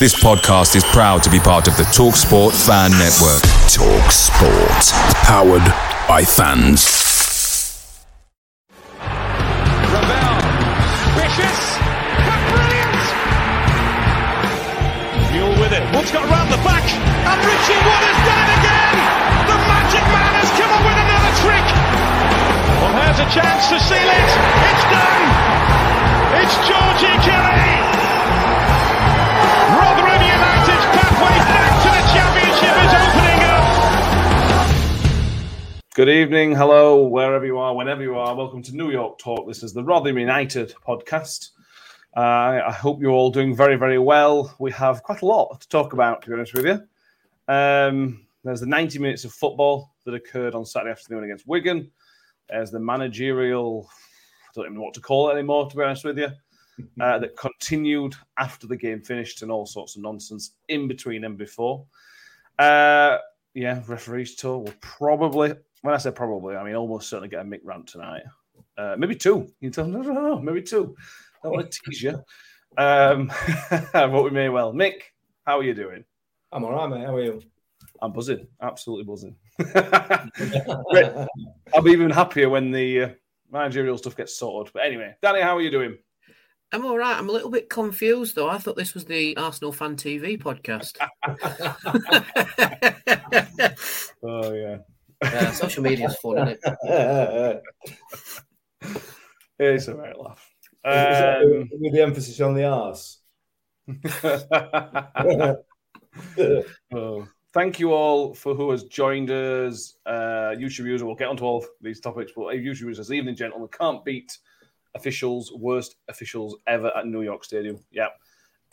This podcast is proud to be part of the TalkSport Fan Network. TalkSport, powered by fans. Ravel, ambitious, but brilliant. Mule with it, Wood's got round the back, and Richie Wood has done it again. The magic man has come up with another trick. Well, here's a chance to seal it. It's done. It's Georgie Kelly. Good evening, hello, wherever you are, whenever you are. Welcome to New York Talk. This is the Rotherham United podcast. Uh, I hope you're all doing very, very well. We have quite a lot to talk about, to be honest with you. Um, there's the 90 minutes of football that occurred on Saturday afternoon against Wigan. There's the managerial, I don't even know what to call it anymore, to be honest with you, uh, that continued after the game finished and all sorts of nonsense in between and before. Uh, yeah, referees tour will probably, when I said probably, I mean almost certainly get a Mick rant tonight. Uh, maybe two. You tell no, no, no, maybe two. I don't want to tease you. Um, but we may well. Mick, how are you doing? I'm all right, mate. How are you? I'm buzzing, absolutely buzzing. I'll be even happier when the uh, managerial stuff gets sorted. But anyway, Danny, how are you doing? I'm all right. I'm a little bit confused though. I thought this was the Arsenal Fan TV podcast. Oh yeah, yeah, social media's fun, isn't it? it's a right laugh. Um, with the emphasis on the arse. Oh, thank you all for who has joined us. Uh, YouTube user, we'll get onto all of these topics, but YouTube users, this evening, gentlemen, can't beat officials, worst officials ever at New York Stadium. Yeah.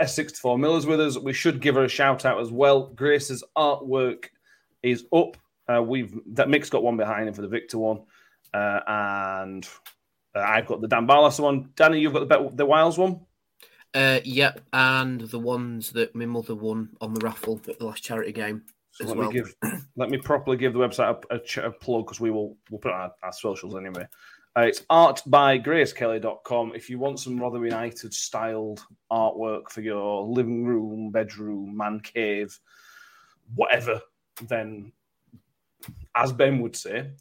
S64 Miller's with us. We should give her a shout out as well. Grace's artwork is up. Uh, we've that Mick's got one behind him for the Victor one, uh, and uh, I've got the Dan Barlaser one. Danny, you've got the the Wiles one. Uh, yep, and the ones that my mother won on the raffle at the last charity game So as let well. me give let me properly give the website a, a, ch- a plug because we will we'll put it on our, our socials anyway. Uh, it's artbygracekelly.com. If you want some Rotherham United styled artwork for your living room, bedroom, man cave, whatever, then as Ben would say,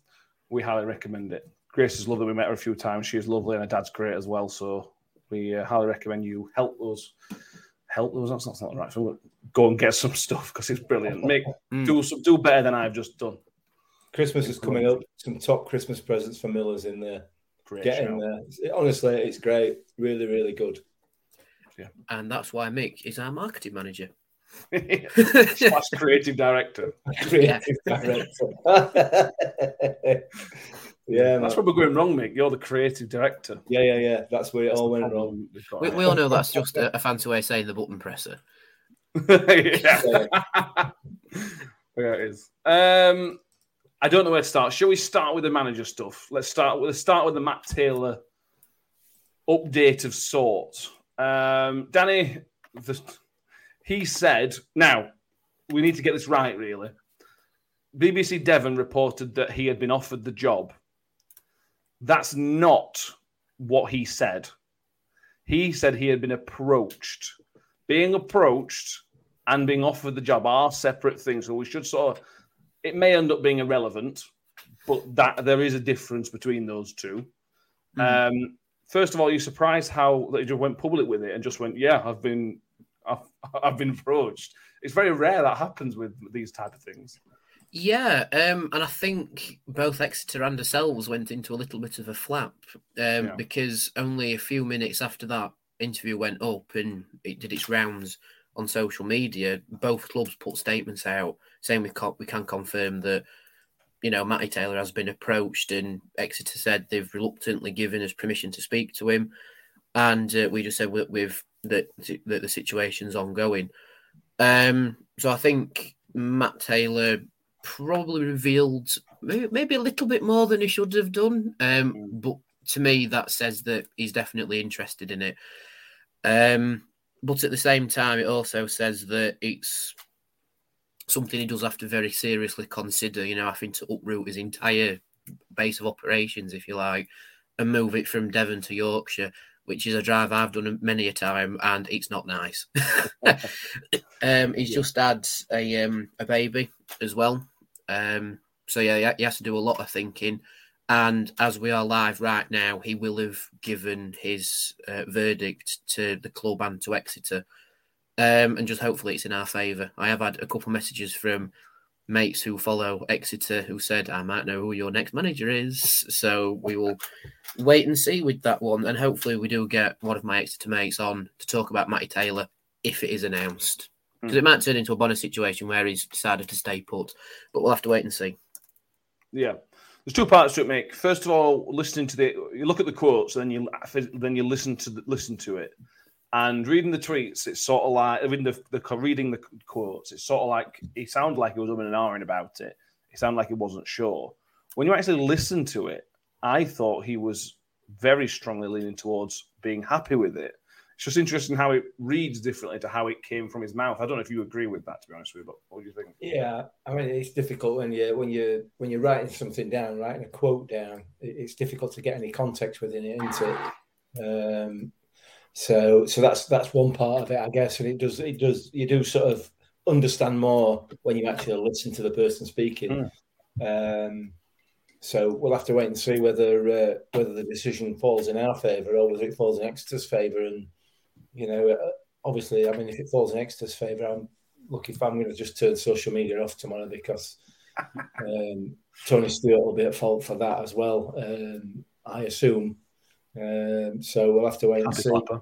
we highly recommend it. Grace is lovely. We met her a few times. She is lovely, and her dad's great as well. So we uh, highly recommend you help us. Help us. That's not, that's not the right. So go and get some stuff because it's brilliant. Make Mm. do some, do better than I've just done. Christmas is coming up. Some top Christmas presents for Millers in there. Great Get shout. in there. It- honestly, it's great. Really, really good. Yeah. And that's why Mick is our marketing manager. Slash creative director. Creative director. yeah, That's man. where we're going wrong, Mick. You're the creative director. yeah, yeah, yeah. That's where it all went wrong. We've got We, here. we all know that's just a, a fancy way of saying the button presser. yeah. yeah, it is. Um, I don't know where to start. Shall we start with the manager stuff? Let's start with let's start with the Matt Taylor update of sorts. Um, Danny, the, he said, now we need to get this right, really. BBC Devon reported that he had been offered the job. That's not what he said. He said he had been approached. Being approached and being offered the job are separate things. So we should sort of, it may end up being irrelevant, but that there is a difference between those 2 Um, first of all, you're surprised how he just went public with it and just went, "Yeah, I've been, I've, I've been approached." It's very rare that happens with these type of things. Yeah, um, and I think both Exeter and ourselves went into a little bit of a flap um, Yeah. because only a few minutes after that interview went up and it did its rounds on social media, both clubs put statements out saying we can we can confirm that you know Matty Taylor has been approached and Exeter said they've reluctantly given us permission to speak to him, and uh, we just said with, with that that the situation's ongoing. Um, so I think Matt Taylor probably revealed maybe, maybe a little bit more than he should have done. Um, but to me, that says that he's definitely interested in it. Um, but at the same time, it also says that it's something he does have to very seriously consider. You know, having to uproot his entire base of operations, if you like, and move it from Devon to Yorkshire, which is a drive I've done many a time, and it's not nice. um, he's yeah. just had a um, a baby as well, um, so yeah, he has to do a lot of thinking. And as we are live right now, he will have given his uh, verdict to the club and to Exeter. Um, and just hopefully it's in our favour. I have had a couple messages from mates who follow Exeter who said, I might know who your next manager is. So we will wait and see with that one. And hopefully we do get one of my Exeter mates on to talk about Matty Taylor if it is announced. Because mm. it might turn into a bonus situation where he's decided to stay put. But we'll have to wait and see. Yeah. There's two parts to it, Mick. First of all, listening to the you look at the quotes, and then you then you listen to the, listen to it, and reading the tweets. It's sort of like reading the, the reading the quotes. It's sort of like he sounded like he was umming and ahhing about it. He sounded like he wasn't sure. When you actually listen to it, I thought he was very strongly leaning towards being happy with it it's just interesting how it reads differently to how it came from his mouth. I don't know if you agree with that, to be honest with you, but what do you think? Yeah, I mean, it's difficult when you when you when you're writing something down, writing a quote down. It's difficult to get any context within it, isn't it? Um, so so that's that's one part of it, I guess, and it does it does you do sort of understand more when you actually listen to the person speaking. Mm. Um, so we'll have to wait and see whether uh, whether the decision falls in our favour or whether it falls in Exeter's favour, and you know, uh, obviously, I mean, if it falls in Exeter's favour, I'm lucky if I'm going to just turn social media off tomorrow because um, Tony Stewart will be at fault for that as well. Um, I assume. Um, so we'll have to wait happy and see. Clapper.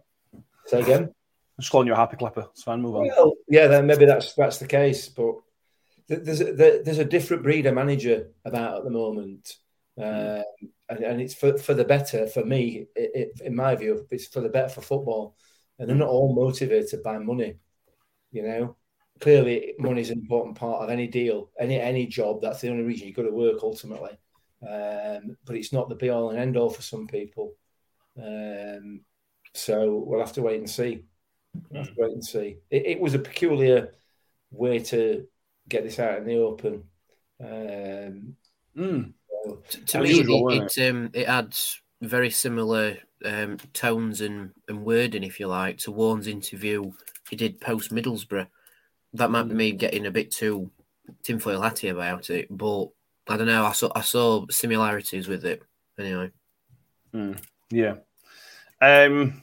Say again. Just calling you a happy clapper. It's fine. Move on. Well, yeah, then maybe that's that's the case, but there's a, there's a different breed of manager about at the moment, um, and, and, it's for, for the better for me. It, it, in my view, it's for the better for football and they're not all motivated by money. You know, clearly money is an important part of any deal, any any job. That's the only reason you've got to work ultimately. Um, but it's not the be all and end all for some people. Um, so we'll have to wait and see. We'll wait and see. It, it, was a peculiar way to get this out in the open. Um, mm. so, to, to me, it, it, um, it adds very similar um, tones and, and wording, if you like, to Warne's interview he did post Middlesbrough. That might be me getting a bit too tinfoil hatty about it, but I don't know. I saw I saw similarities with it anyway. Mm, yeah. Um,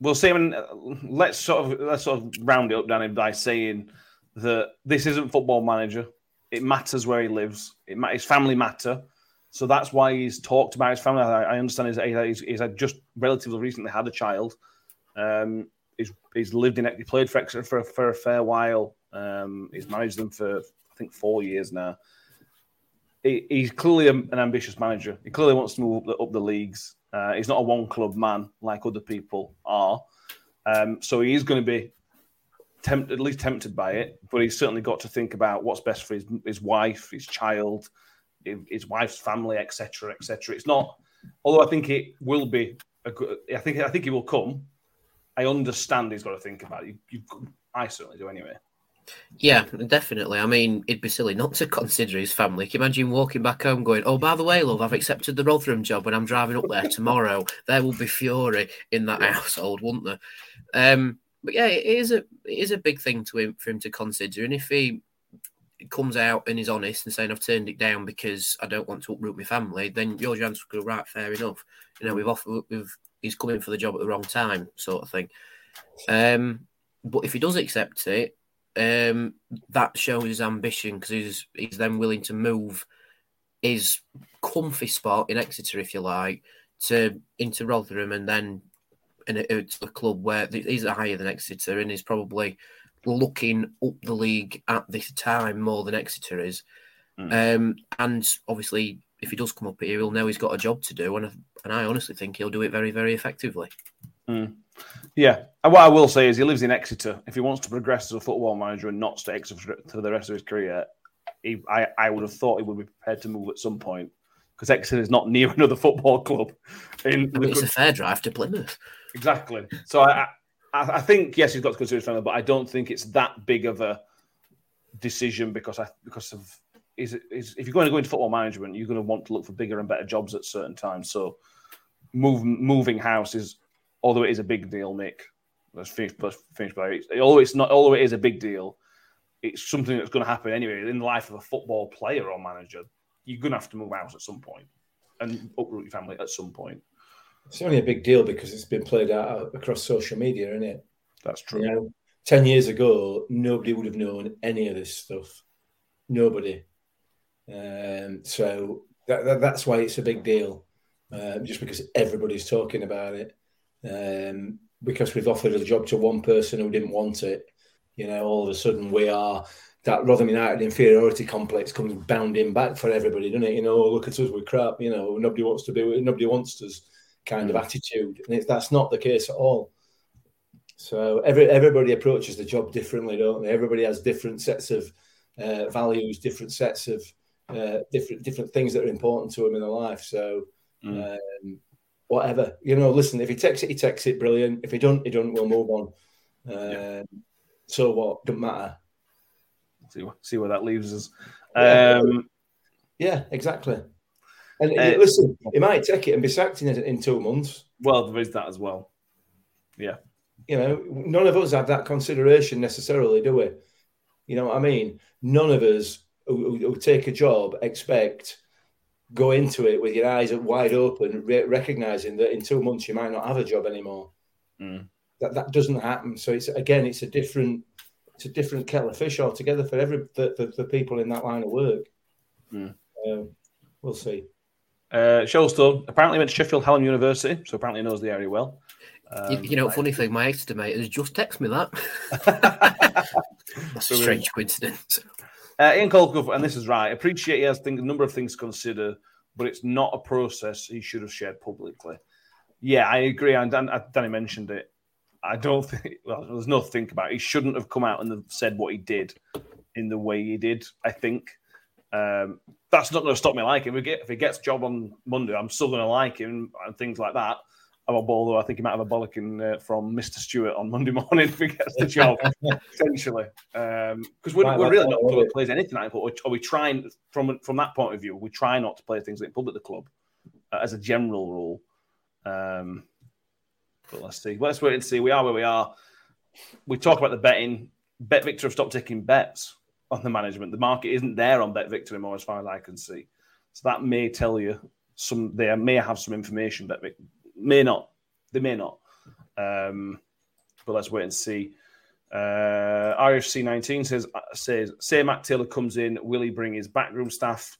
we'll see. I mean, let's sort of let's sort of round it up, Danny, by saying that this isn't football manager. It matters where he lives. It his family matter. So that's why he's talked about his family. I, understand he's, he's, he's just relatively recently had a child. Um, he's, he's lived in he played for Exeter for, for a fair while. Um, he's managed them for I think four years now. He, he's clearly an ambitious manager. He clearly wants to move up the, up the leagues. Uh, he's not a one club man like other people are. Um, so he is going to be tempted, at least tempted by it. But he's certainly got to think about what's best for his his wife, his child, his wife's family, etc., etc. It's not, although I think it will be a good. I think I think it will come. I understand he's got to think about it. You, you, I certainly do anyway. Yeah, definitely. I mean, it'd be silly not to consider his family. Can you imagine walking back home going, Oh, by the way, love, I've accepted the Rotherham job when I'm driving up there tomorrow. there will be fury in that household, won't there? Um, but yeah, it is a it is a big thing to him for him to consider. And if he comes out and is honest and saying I've turned it down because I don't want to uproot my family, then your answer will go right, fair enough. You know, we've offered, we've he's coming for the job at the wrong time, sort of thing. Um, but if he does accept it, um, that shows his ambition because he's he's then willing to move his comfy spot in Exeter, if you like, to into Rotherham and then in a, to a club where he's higher than Exeter and is probably looking up the league at this time more than Exeter is. Mm. Um, and obviously, if he does come up here, he'll know he's got a job to do, and and I honestly think he'll do it very, very effectively. Mm. Yeah, and what I will say is he lives in Exeter. If he wants to progress as a football manager and not stay Exeter for the rest of his career, he, I, I would have thought he would be prepared to move at some point because Exeter is not near another football club. In I mean, it's good... a fair drive to Plymouth. Exactly. So I, I, I think yes, he's got to consider his family, but I don't think it's that big of a decision because I because of is, is if you're going to go into football management, you're going to want to look for bigger and better jobs at certain times. So move, moving house is although it is a big deal, Nick. Let's finish, let's finish by it. Although it's not, although it is a big deal, it's something that's going to happen anyway in the life of a football player or manager. You're going to have to move house at some point and uproot your family at some point. It's only a big deal because it's been played out across social media, isn't it? That's true. You know, Ten years ago, nobody would have known any of this stuff. Nobody. Um, so that, that, that's why it's a big deal, uh, just because everybody's talking about it. Um, because we've offered a job to one person who didn't want it, you know, all of a sudden we are that Rotherham United inferiority complex comes bounding back for everybody, doesn't it? You know, look at us, we're crap. You know, nobody wants to be, nobody wants us, kind of mm. attitude, and it, that's not the case at all. So every everybody approaches the job differently, don't they? Everybody has different sets of uh, values, different sets of uh, different different things that are important to them in their life. So mm. um, whatever, you know, listen. If he takes it, he takes it. Brilliant. If he don't, he don't. We'll move on. yeah. Um, so what? Doesn't matter. See, see where that leaves us. Um, yeah, exactly. And uh, listen, he might take it and be sacked in, in two months. Well, there is that as well. Yeah. You know, none of us have that consideration necessarily, do we? You know what I mean? None of us who, who take a job expect go into it with your eyes wide open, re- recognizing that in two months you might not have a job anymore. Mm. That that doesn't happen. So it's again, it's a different, it's a different kettle of fish altogether for every for, for, for people in that line of work. Mm. Um, we'll see. Uh, Shellstone apparently went to Sheffield Hallam University, so apparently knows the area well. Um, you, you, know, funny thing, my Exeter mate has just texted me that. That's a strange coincidence. Uh, Ian and this is right, appreciate he has think, a number of things to consider, but it's not a process he should have shared publicly. Yeah, I agree. And Dan, uh, Danny mentioned it. I don't think, well, there's no think about it. He shouldn't have come out and said what he did in the way he did, I think. Um, that's not going to stop me liking him. If he gets job on Monday, I'm still going to like him and things like that although I think he might have a bollocking uh, from Mr. Stewart on Monday morning if he gets the job, potentially. Because um, we're, we're really not going to play anything like that. Are we trying, from from that point of view, we try not to play things like public the club uh, as a general rule. Um, but let's see. Let's wait and see. We are where we are. We talk about the betting. Bet Victor have stopped taking bets on the management. The market isn't there on Bet Victor anymore, as far as I can see. So that may tell you some. They may have some information. Bet May not. They may not. Um, but let's wait and see. Uh, RFC 19 says, says, say Matt Taylor comes in, will he bring his backroom staff?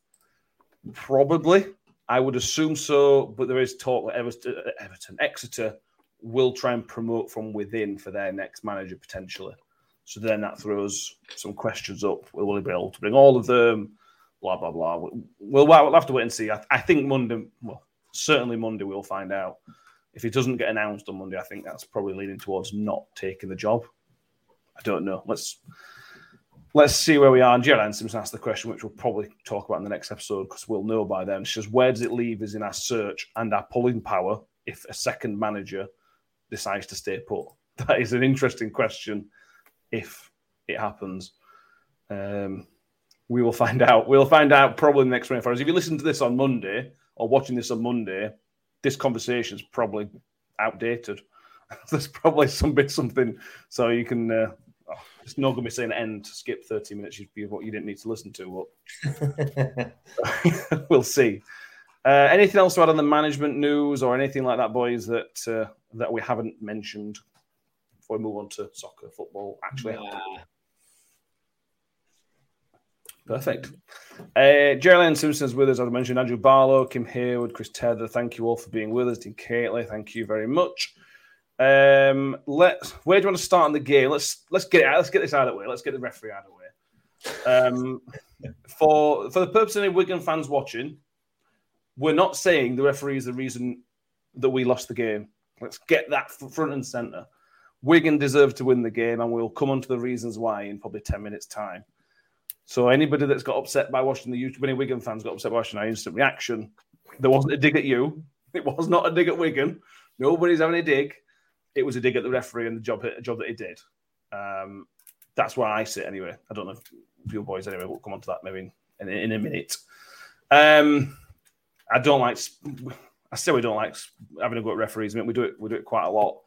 Probably. I would assume so, but there is talk that Everton, Everton, Exeter will try and promote from within for their next manager potentially. So then that throws some questions up. Will he be able to bring all of them? Blah, blah, blah. We'll, we'll have to wait and see. I, I think Monday, well, certainly Monday we'll find out. If it doesn't get announced on Monday, I think that's probably leaning towards not taking the job. I don't know. Let's let's see where we are. And Gerald Simpson asked the question, which we'll probably talk about in the next episode because we'll know by then. She says, where does it leave us in our search and our pulling power if a second manager decides to stay put? That is an interesting question if it happens. Um, we will find out. We'll find out probably in the next 24 hours. If you listen to this on Monday, or watching this on Monday, this conversation is probably outdated. There's probably some bit something, so you can. Uh, oh, it's not going to be saying end. to Skip thirty minutes. You'd be what you didn't need to listen to. But we'll see. Uh, anything else to add on the management news or anything like that, boys? That uh, that we haven't mentioned before we move on to soccer, football. Actually, Perfect. Uh, Geraldine Simpson is with us, as I mentioned. Andrew Barlow, Kim Haywood, Chris Tether. Thank you all for being with us. Dean Cately, thank you very much. Um, let's. Where do you want to start in the game? Let's let's get it. Out, let's get this out of the way. Let's get the referee out of the way. Um, for for the purpose of any Wigan fans watching, we're not saying the referee is the reason that we lost the game. Let's get that front and centre. Wigan deserve to win the game, and we'll come on to the reasons why in probably 10 minutes' time. So, anybody that's got upset by watching the YouTube, any Wigan fans got upset by watching our instant reaction, there wasn't a dig at you. It was not a dig at Wigan. Nobody's having a dig. It was a dig at the referee and the job, job that he did. Um, that's where I sit anyway. I don't know if your boys anyway. We'll come on to that maybe in, in, in a minute. Um, I don't like. I still we don't like having a go at referees. I mean, we do it. We do it quite a lot.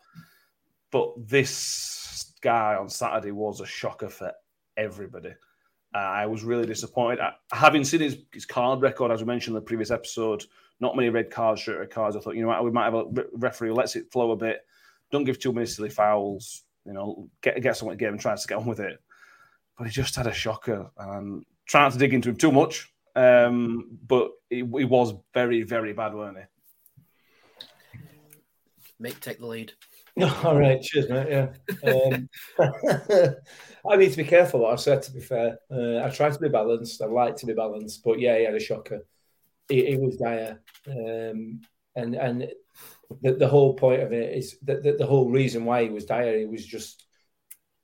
But this guy on Saturday was a shocker for everybody. I was really disappointed. I, having seen his, his card record, as we mentioned in the previous episode, not many red cards, red cards. I thought, you know what, we might have a referee lets it flow a bit. Don't give too many silly fouls. You know, get get someone game and tries to get on with it. But he just had a shocker. And trying to dig into him too much. Um, but he, was very, very bad, weren't he? Mick take the lead. All right, cheers, mate. Yeah, um, I need to be careful what I said. To be fair, uh, I try to be balanced. I like to be balanced, but yeah, he had a shocker. It, was dire, um, and and the, the whole point of it is that the, the, whole reason why he was dire. He was just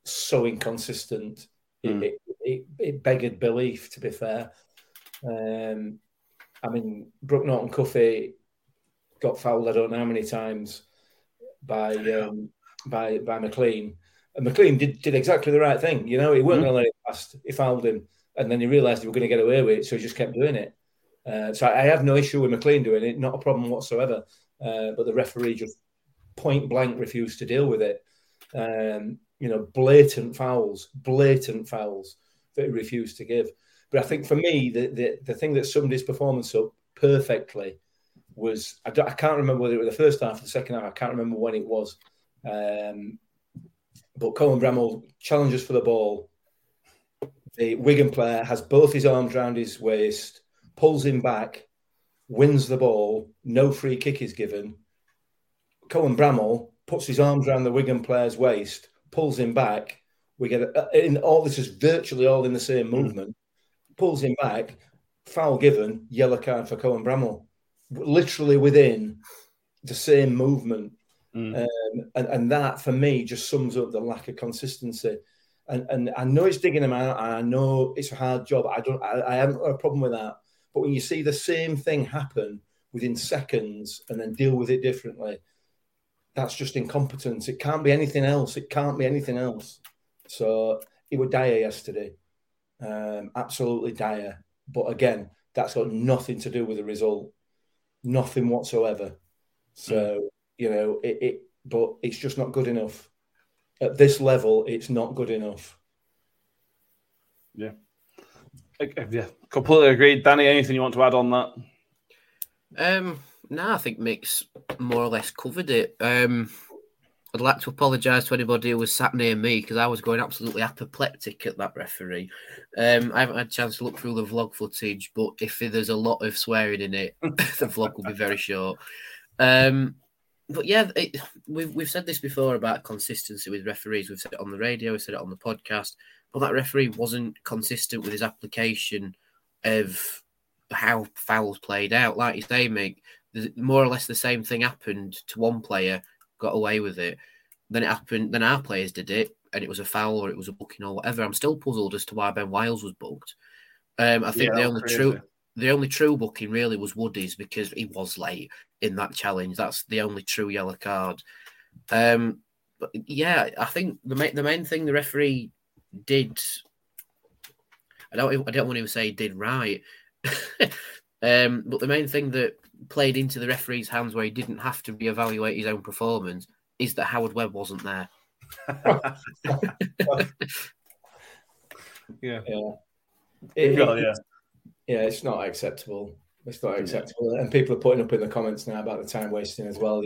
so inconsistent. Mm. It, it, it, beggared belief. To be fair, um, I mean, Brooke Norton-Cuffy got fouled. I don't know how many times by um, by by McLean. And McLean did, did exactly the right thing. You know, he wasn't mm-hmm. going to let it pass. He fouled him, and then he realised he was going to get away with it, so he just kept doing it. Uh, so I have no issue with McLean doing it, not a problem whatsoever. Uh, but the referee just point blank refused to deal with it. Um, you know, blatant fouls, blatant fouls that he refused to give. But I think for me, the the, the thing that summed his performance up perfectly was I, I, can't remember whether it was the first half or the second half. I can't remember when it was. Um, but Cohen Bramall challenges for the ball. The Wigan player has both his arms around his waist, pulls him back, wins the ball. No free kick is given. Cohen Bramall puts his arms around the Wigan player's waist, pulls him back. We get in all this is virtually all in the same movement. Pulls him back, foul given, yellow card for Cohen Bramall literally within the same movement. Mm. Um, and, and that for me just sums up the lack of consistency. And, and I know it's digging them out. and I know it's a hard job. I don't. I, I haven't got a problem with that. But when you see the same thing happen within seconds and then deal with it differently, that's just incompetence. It can't be anything else. It can't be anything else. So it was dire yesterday, um, absolutely dire. But again, that's got nothing to do with the result nothing whatsoever. So mm. you know it, it, but it's just not good enough at this level. It's not good enough. Yeah, yeah, completely agreed. Danny, anything you want to add on that? Um, no, I think Mick's more or less covered it. Um, I'd like to apologise to anybody who was sat near me because I was going absolutely apoplectic at that referee. Um, I haven't had a chance to look through the vlog footage, but if there's a lot of swearing in it, the vlog will be very short. Um, but yeah, it, we've we've said this before about consistency with referees. We've said it on the radio, we've said it on the podcast. But that referee wasn't consistent with his application of how fouls played out. Like you say, Mick, more or less the same thing happened to one player got away with it. Then it happened. Then our players did it, and it was a foul or it was a booking or whatever. I'm still puzzled as to why Ben Wiles was booked. Um, I think yeah, the only crazy. true the only true booking really was Woody's because he was late in that challenge. That's the only true yellow card. Um, but yeah, I think the main the main thing the referee did. I don't I don't want to say did right. um, but the main thing that played into the referee's hands where he didn't have to reevaluate his own performance is that Howard Webb wasn't there. yeah. Yeah. It, yeah. Yeah, it's not acceptable. It's not acceptable. Yeah. And people are putting up in the comments now about the time wasting as well.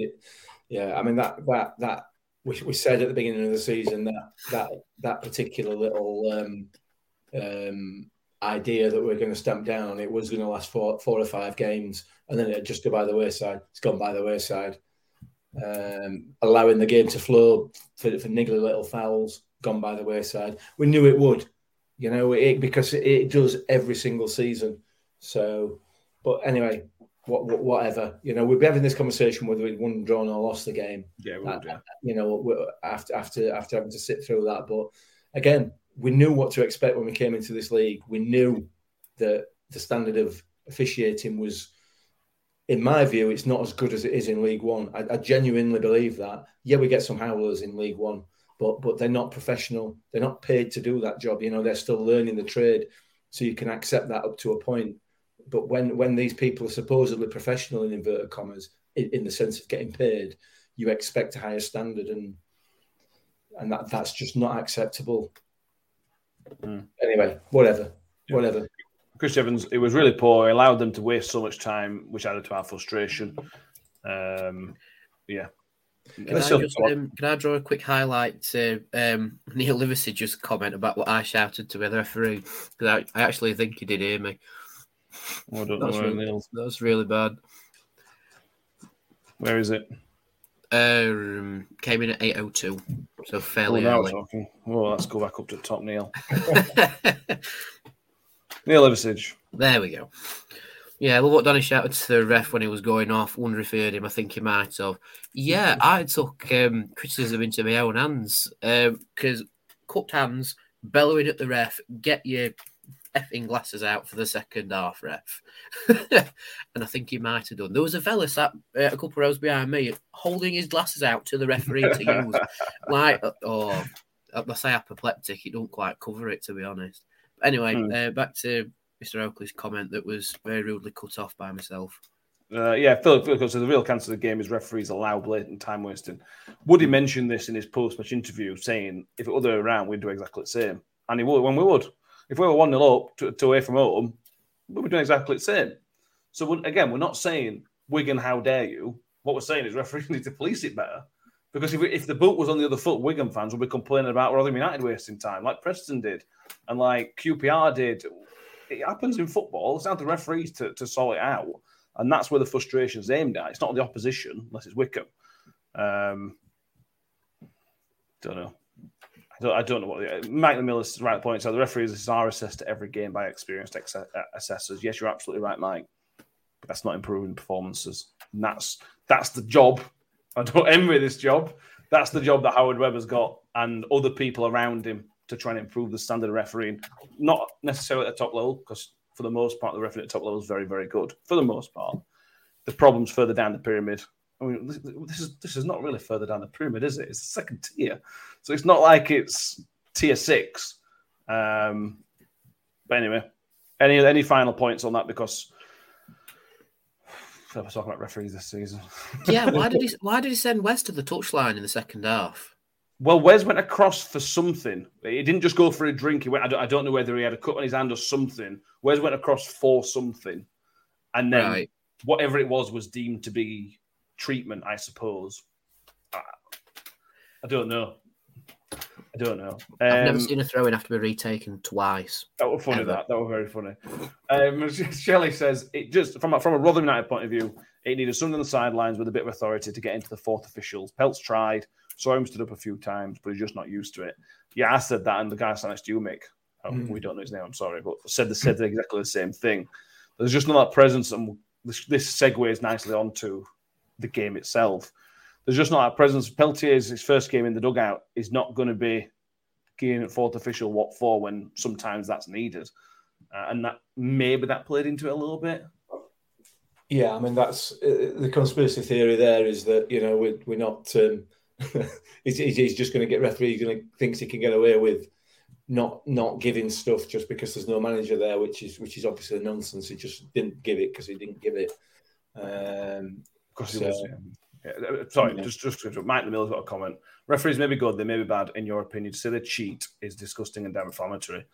Yeah, I mean that that that we, we said at the beginning of the season that that that particular little um, um, idea that we're going to stamp down it was going to last four four or five games, and then it just go by the wayside. It's gone by the wayside. Um, allowing the game to flow for, for niggly little fouls, gone by the wayside. We knew it would, you know, it, because it, it does every single season. So, but anyway, what, what, whatever. You know, we'll be having this conversation whether we'd won, drawn, or lost the game. Yeah, we would, yeah. You know, after after after having to sit through that, but again, we knew what to expect when we came into this league. We knew that the standard of officiating was, in my view, it's not as good as it is in League One. I, I genuinely believe that. Yeah, we get some howlers in League One, but but they're not professional. They're not paid to do that job. You know, they're still learning the trade, so you can accept that up to a point. But when when these people are supposedly professional in inverted commas, in, in the sense of getting paid, you expect a higher standard, and and that that's just not acceptable. Mm. Anyway, whatever, Yeah. whatever. Chris Evans, it was really poor. He allowed them to waste so much time, which added to our frustration. Um, yeah. Can Let's I, just, um, can I draw a quick highlight to um, Neil just comment about what I shouted to the referee? Because I, I actually think he did hear me. Oh, I don't know That's where, really, Neil's- that was really bad. where is it? Um, came in at 8.02, so Oh, fairly now we're early. talking. Oh, let's go back up to the top, Neil. Neil Eversidge. there we go. Yeah, well, what Danny shouted to the ref when he was going off. Wonder if he heard him. I think he might have. Yeah, I took um, criticism into my own hands because cupped hands, bellowing at the ref, get your effing glasses out for the second half, ref. and I think he might have done. There was a fella sat uh, a couple of rows behind me holding his glasses out to the referee to use. Like, oh, I say apoplectic, it don't quite cover it, to be honest. But anyway, Hmm. uh, back to Mr. Oakley's comment that was very rudely cut off by myself. Uh, yeah, Philip, Philip says the real cancer of the game is referees allow blatant time wasting. Woody mentioned this in his post match interview, saying if it were the other way around, we'd do exactly the same. And he would when we would. If we were 1 0 up to, to away from home, we were doing exactly the same. So we- again, we're not saying Wigan, how dare you? What we're saying is referees need to police it better. Because if, if the boot was on the other foot, Wigan fans would be complaining about Rotherham United wasting time, like Preston did, and like QPR did. It happens in football. It's down to the referees to, to sort it out. And that's where the frustration's aimed at. It's not the opposition, unless it's Wickham. Um, don't know. I don't, I don't know what the, uh, Mike Miller's right point. So the referees are assessed to every game by experienced ex- uh, assessors. Yes, you're absolutely right, Mike. But that's not improving performances. And that's that's the job. I don't envy this job. That's the job that Howard Webber's got and other people around him to try and improve the standard of refereeing. Not necessarily at the top level, because for the most part, the referee at the top level is very, very good. For the most part, the problems further down the pyramid. I mean, this, this is this is not really further down the pyramid, is it? It's the second tier, so it's not like it's tier six. Um, but anyway, any any final points on that? Because I was talking about referees this season. Yeah, why did he? Why did he send Wes to the touchline in the second half? Well, Wes went across for something. He didn't just go for a drink. He went. I don't, I don't know whether he had a cut on his hand or something. Wes went across for something, and then Right. whatever it was was deemed to be treatment. I suppose. I, I don't know. I don't know. I've never Um, seen a throw in have to be retaken twice. That was funny. Ever. That that was very funny. Um, Shelley says it just from a, from a Rotherham United point of view, it needed someone on the sidelines with a bit of authority to get into the fourth officials. Peltz tried, saw him stood up a few times, but he's just not used to it. Yeah, I said that, and the guy sat next to you, Mick. Oh, Mm. We don't know his name. I'm sorry, but said the said exactly the same thing. There's just not that presence, and this, this segues nicely onto the game itself. There's just not that presence. Peltier's his first game in the dugout is not going to be keying at fourth official what for when sometimes that's needed, uh, and that maybe that played into it a little bit. Yeah, I mean that's uh, the conspiracy theory. There is that you know we're, we're not. Um, he's, he's he's just going to get referee. He's Going to thinks he can get away with not not giving stuff just because there's no manager there, which is which is obviously nonsense. He just didn't give it because he didn't give it. Um, Because he So- was. Yeah. Yeah, uh, Sorry, Yeah. just just Mike Miller's got a comment. Referees may be good, they may be bad. In your opinion, to say they cheat is disgusting and damn inflammatory.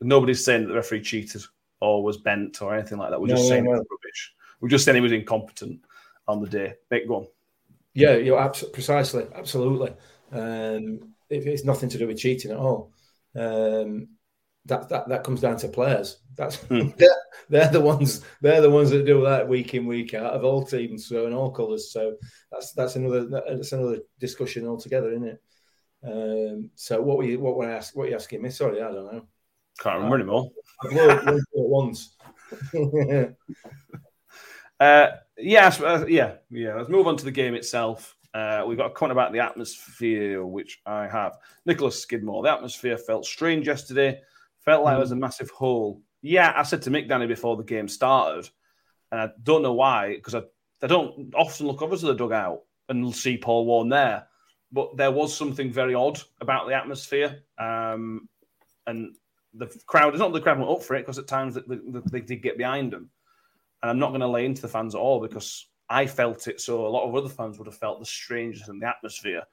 Nobody's saying that the referee cheated or was bent or anything like that. We're No, just saying no. rubbish. We're just saying he was incompetent on the day. Nick, go on. Yeah, you're abs- precisely, absolutely. Um, it, it's nothing to do with cheating at all. Um, that that that comes down to players. That's Hmm. they're, they're the ones. They're the ones that do that week in week out of all teams, so in all colours. So that's that's another that's another discussion altogether, isn't it? Um, so what were you what were I ask, what are you asking me? Sorry, I don't know. Can't remember anymore. I've learned one thing at once. Uh, yes, uh, yeah, yeah. Let's move on to the game itself. Uh, we've got a comment about the atmosphere, which I have. Nicholas Skidmore. The atmosphere felt strange yesterday. Felt like mm. there was a massive hole. Yeah, I said to Mick Danny before the game started, and I don't know why, because I, I don't often look over to the dugout and see Paul Warne there. But there was something very odd about the atmosphere. Um, and the crowd, it's not the crowd went up for it, because at times they, they, they did get behind them. And I'm not going to lay into the fans at all because I felt it. So a lot of other fans would have felt the strangeness in the atmosphere.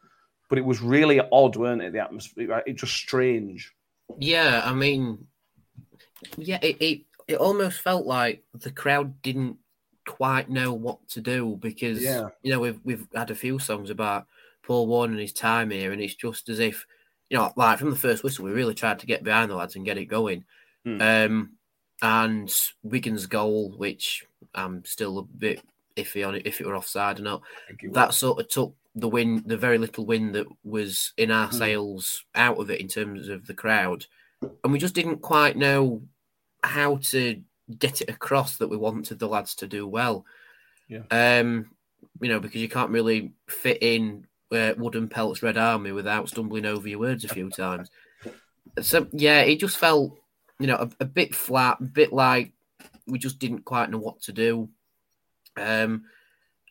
But it was really odd, weren't it? The atmosphere, it just strange. Yeah, I mean, yeah, it, it it almost felt like the crowd didn't quite know what to do because yeah. you know we've we've had a few songs about Paul Warne and his time here, and it's just as if you know, like from the first whistle, we really tried to get behind the lads and get it going. Hmm. Um, and Wigan's goal, which I'm still a bit iffy on it if it were offside or not. That sort of took the win, the very little win that was in our hmm. sails out of it in terms of the crowd, and we just didn't quite know how to get it across that we wanted the lads to do well. Yeah. Um, you know, because you can't really fit in uh, Wooden Pelt's Red Army without stumbling over your words a few times. So yeah, it just felt, you know, a, a bit flat, a bit like we just didn't quite know what to do. Um,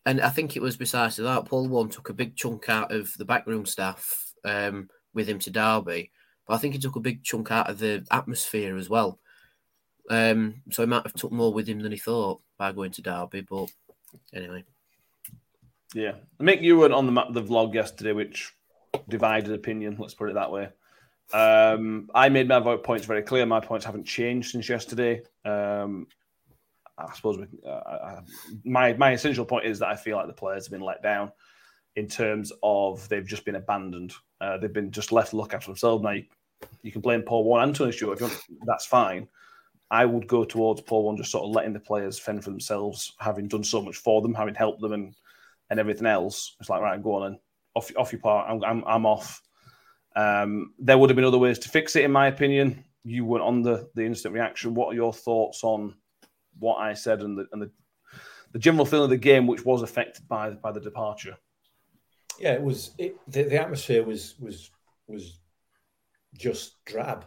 and I think it was besides that, Paul Warne took a big chunk out of the backroom staff um, with him to Derby, but I think he took a big chunk out of the atmosphere as well. Um, so he might have took more with him than he thought by going to Derby, but anyway. Yeah, Mick, you were on the the vlog yesterday, which divided opinion. Let's put it that way. Um, I made my vote points very clear. My points haven't changed since yesterday. Um, I suppose we, uh, uh, my my essential point is that I feel like the players have been let down in terms of they've just been abandoned. Uh, they've been just left to look after themselves. Now you, you can blame Paul Warne and Tony Stewart. That's fine. I would go towards Paul Warne just sort of letting the players fend for themselves, having done so much for them, having helped them, and and everything else. It's like right, go on and off off your part. I'm I'm, I'm off. Um, there would have been other ways to fix it, in my opinion. You went on the the instant reaction. What are your thoughts on what I said and the and the, the general feeling of the game, which was affected by by the departure. Yeah, it was. It, the, the atmosphere was was was just drab.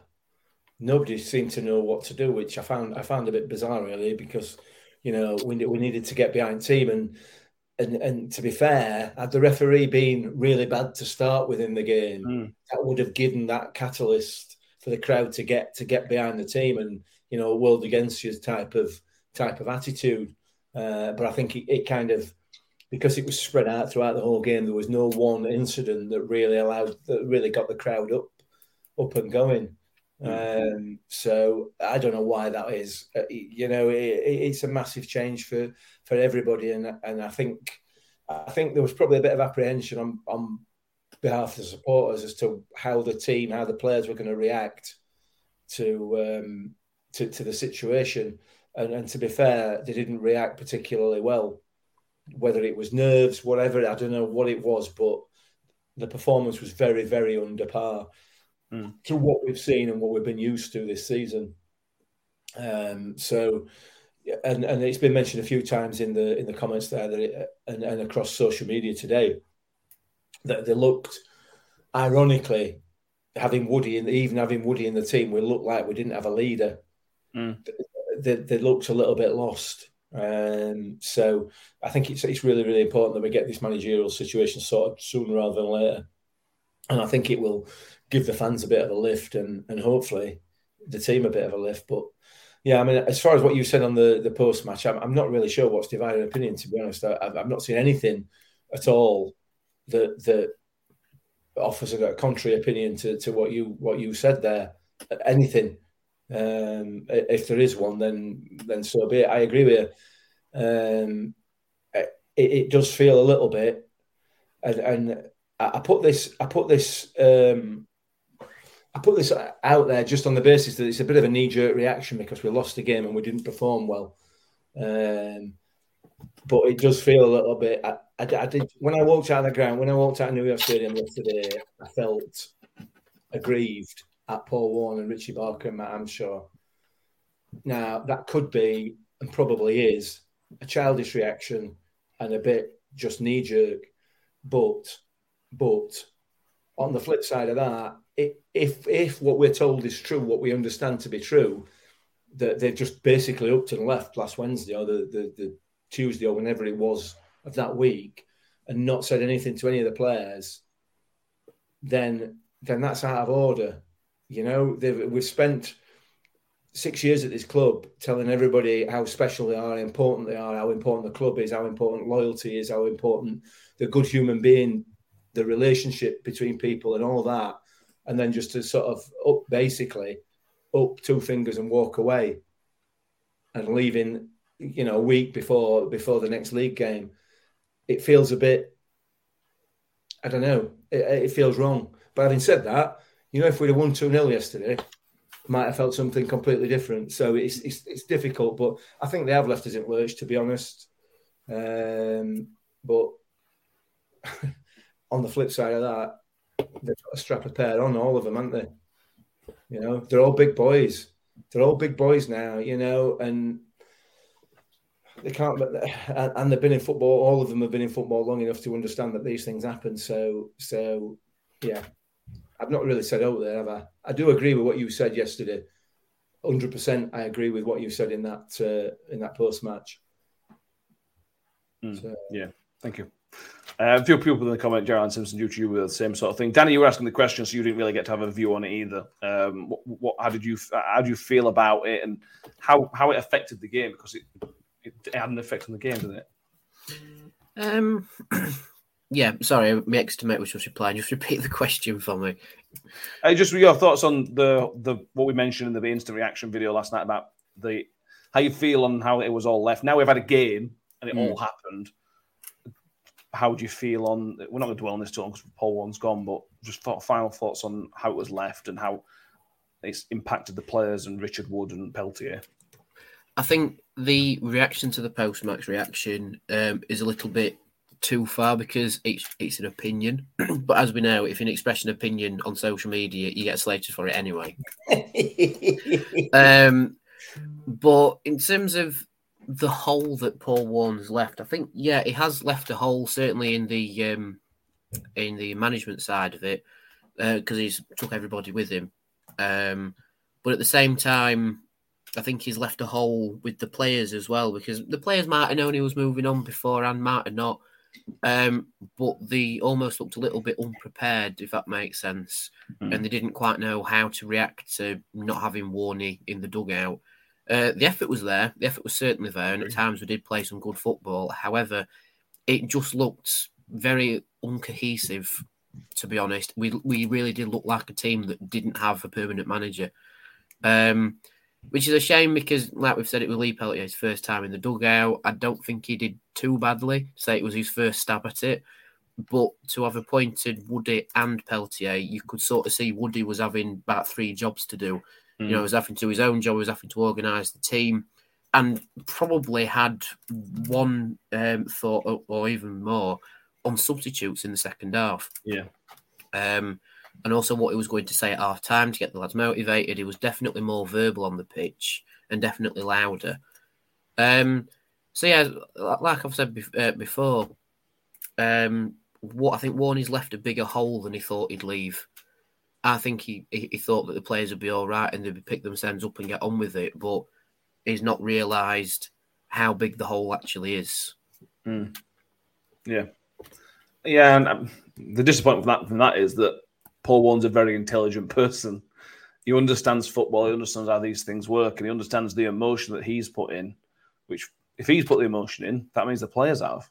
Nobody seemed to know what to do, which I found I found a bit bizarre, really, because you know we we needed to get behind team and. And, and to be fair, had the referee been really bad to start with in the game, mm. that would have given that catalyst for the crowd to get to get behind the team and you know world against you type of type of attitude. Uh, but I think it, it, kind of because it was spread out throughout the whole game, there was no one incident that really allowed that really got the crowd up up and going. Um, so I don't know why that is. Uh, you know, it, it's a massive change for for everybody, and and I think I think there was probably a bit of apprehension on on behalf of the supporters as to how the team, how the players were going to react to um, to, to the situation. And, and to be fair, they didn't react particularly well. Whether it was nerves, whatever, I don't know what it was, but the performance was very, very under par mm. to what we've seen and what we've been used to this season. Um, so, and and it's been mentioned a few times in the in the comments there that it, and, and across social media today that they looked, ironically, having Woody and even having Woody in the team, we looked like we didn't have a leader. Mm they, they looked a little bit lost. Um, so I think it's it's really really important that we get this managerial situation sorted sooner rather than later, and I think it will give the fans a bit of a lift and and hopefully the team a bit of a lift. But yeah, I mean, as far as what you said on the the post match, I'm, I'm not really sure what's divided opinion. To be honest, I, have not seen anything at all that that offers a contrary opinion to, to what you what you said there. Anything um, if there is one, then then so be it. I agree with you. Um, it, it, does feel a little bit, and, and I put this I put this um, I put this out there just on the basis that it's a bit of a knee jerk reaction because we lost the game and we didn't perform well. Um, but it does feel a little bit. I, I, I, did when I walked out of the ground, when I walked out of New York Stadium yesterday, I felt aggrieved at Paul Warne and Richie Barker and Matt Hamshaw. Now, that could be and probably is a childish reaction and a bit just knee jerk. But but on the flip side of that, if if what we're told is true, what we understand to be true, that they've just basically upped and left last Wednesday or the, the, the Tuesday or whenever it was of that week, and not said anything to any of the players, then then that's out of order. You know, we've spent six years at this club telling everybody how special they are, how important they are, how important the club is, how important loyalty is, how important the good human being, the relationship between people, and all that. And then just to sort of up basically up two fingers and walk away and leaving, you know, a week before before the next league game. It feels a bit I don't know, it, it feels wrong. But having said that, you know, if we'd have won 2 0 yesterday, might have felt something completely different. So it's, it's, it's difficult, but I think they have left us in lurch, to be honest. Um, but on the flip side of that, they've got a strap of pair on, all of them, haven't they? You know, they're all big boys. They're all big boys now, you know, and they can't. And they've been in football. All of them have been in football long enough to understand that these things happen. So, so yeah, I've not really said out there, have I? I do agree with what you said yesterday. Hundred percent, I agree with what you said in that uh, in that post match. Mm, so. Yeah, thank you. Uh, a few people in the comment, Gerard Simpson, due to you with the same sort of thing. Danny, you were asking the question, so you didn't really get to have a view on it either. Um, what, what, how did you how do you feel about it, and how how it affected the game? Because it it, had an effect on the game, didn't it? Um, yeah. Sorry, my ex mate was just replying. Just repeat the question for me. Uh, just your thoughts on the the what we mentioned in the instant reaction video last night about the how you feel on how it was all left. Now we've had a game and it mm. all happened. How do you feel on? We're not going to dwell on this too long because Paul Warne's gone, but just thought, final thoughts on how it was left and how it's impacted the players and Richard Wood and Peltier. I think the reaction to the post match reaction um, is a little bit too far because it's it's an opinion. but as we know, if you express an opinion on social media, you get slated for it anyway. um, but in terms of the hole that Paul Warne's left, I think yeah, he has left a hole certainly in the um, in the management side of it because uh, he's took everybody with him. Um, but at the same time, I think he's left a hole with the players as well because the players might have known he was moving on before and might have not. Um, but they almost looked a little bit unprepared, if that makes sense. Mm-hmm. And they didn't quite know how to react to not having Warney in the dugout. Uh, the effort was there. The effort was certainly there. And at times we did play some good football. However, it just looked very uncohesive, to be honest. We, we really did look like a team that didn't have a permanent manager. Um, which is a shame because, like we've said, it was Lee Peltier's first time in the dugout. I don't think he did too badly. Say it was his first stab at it, but to have appointed Woody and Peltier, you could sort of see Woody was having about three jobs to do. Mm. You know, he was having to do his own job, he was having to organise the team, and probably had one um, thought or even more on substitutes in the second half. Yeah. Um, and also what he was going to say at half time to get the lads motivated. He was definitely more verbal on the pitch and definitely louder. Um, so yeah, like I've said uh, before, um, what I think Warney's left a bigger hole than he thought he'd leave. I think he, he, he thought that the players would be all right and they'd pick themselves up and get on with it, but he's not realised how big the hole actually is. Mm. Yeah, yeah, and um, the disappointment from that from that is that Paul Warne's a very intelligent person. He understands football. He understands how these things work, and he understands the emotion that he's put in. Which, if he's put the emotion in, that means the players have.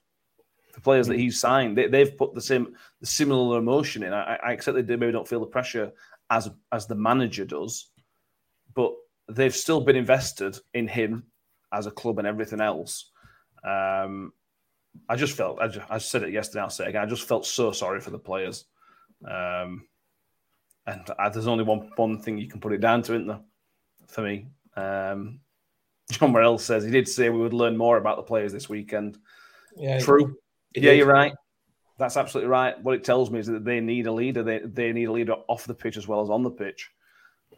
The players that he's signed, they, have put the same, the similar emotion in. I, I accept they maybe don't feel the pressure as as the manager does, but they've still been invested in him as a club and everything else. Um, I just felt, I, just, I said it yesterday, I'll say it again, I just felt so sorry for the players. Um, and uh, there's only one one thing you can put it down to, isn't there? For me, um, John Morrell says he did say we would learn more about the players this weekend. Yeah, true. Yeah, you're right. That's absolutely right. What it tells me is that they need a leader. They they need a leader off the pitch as well as on the pitch.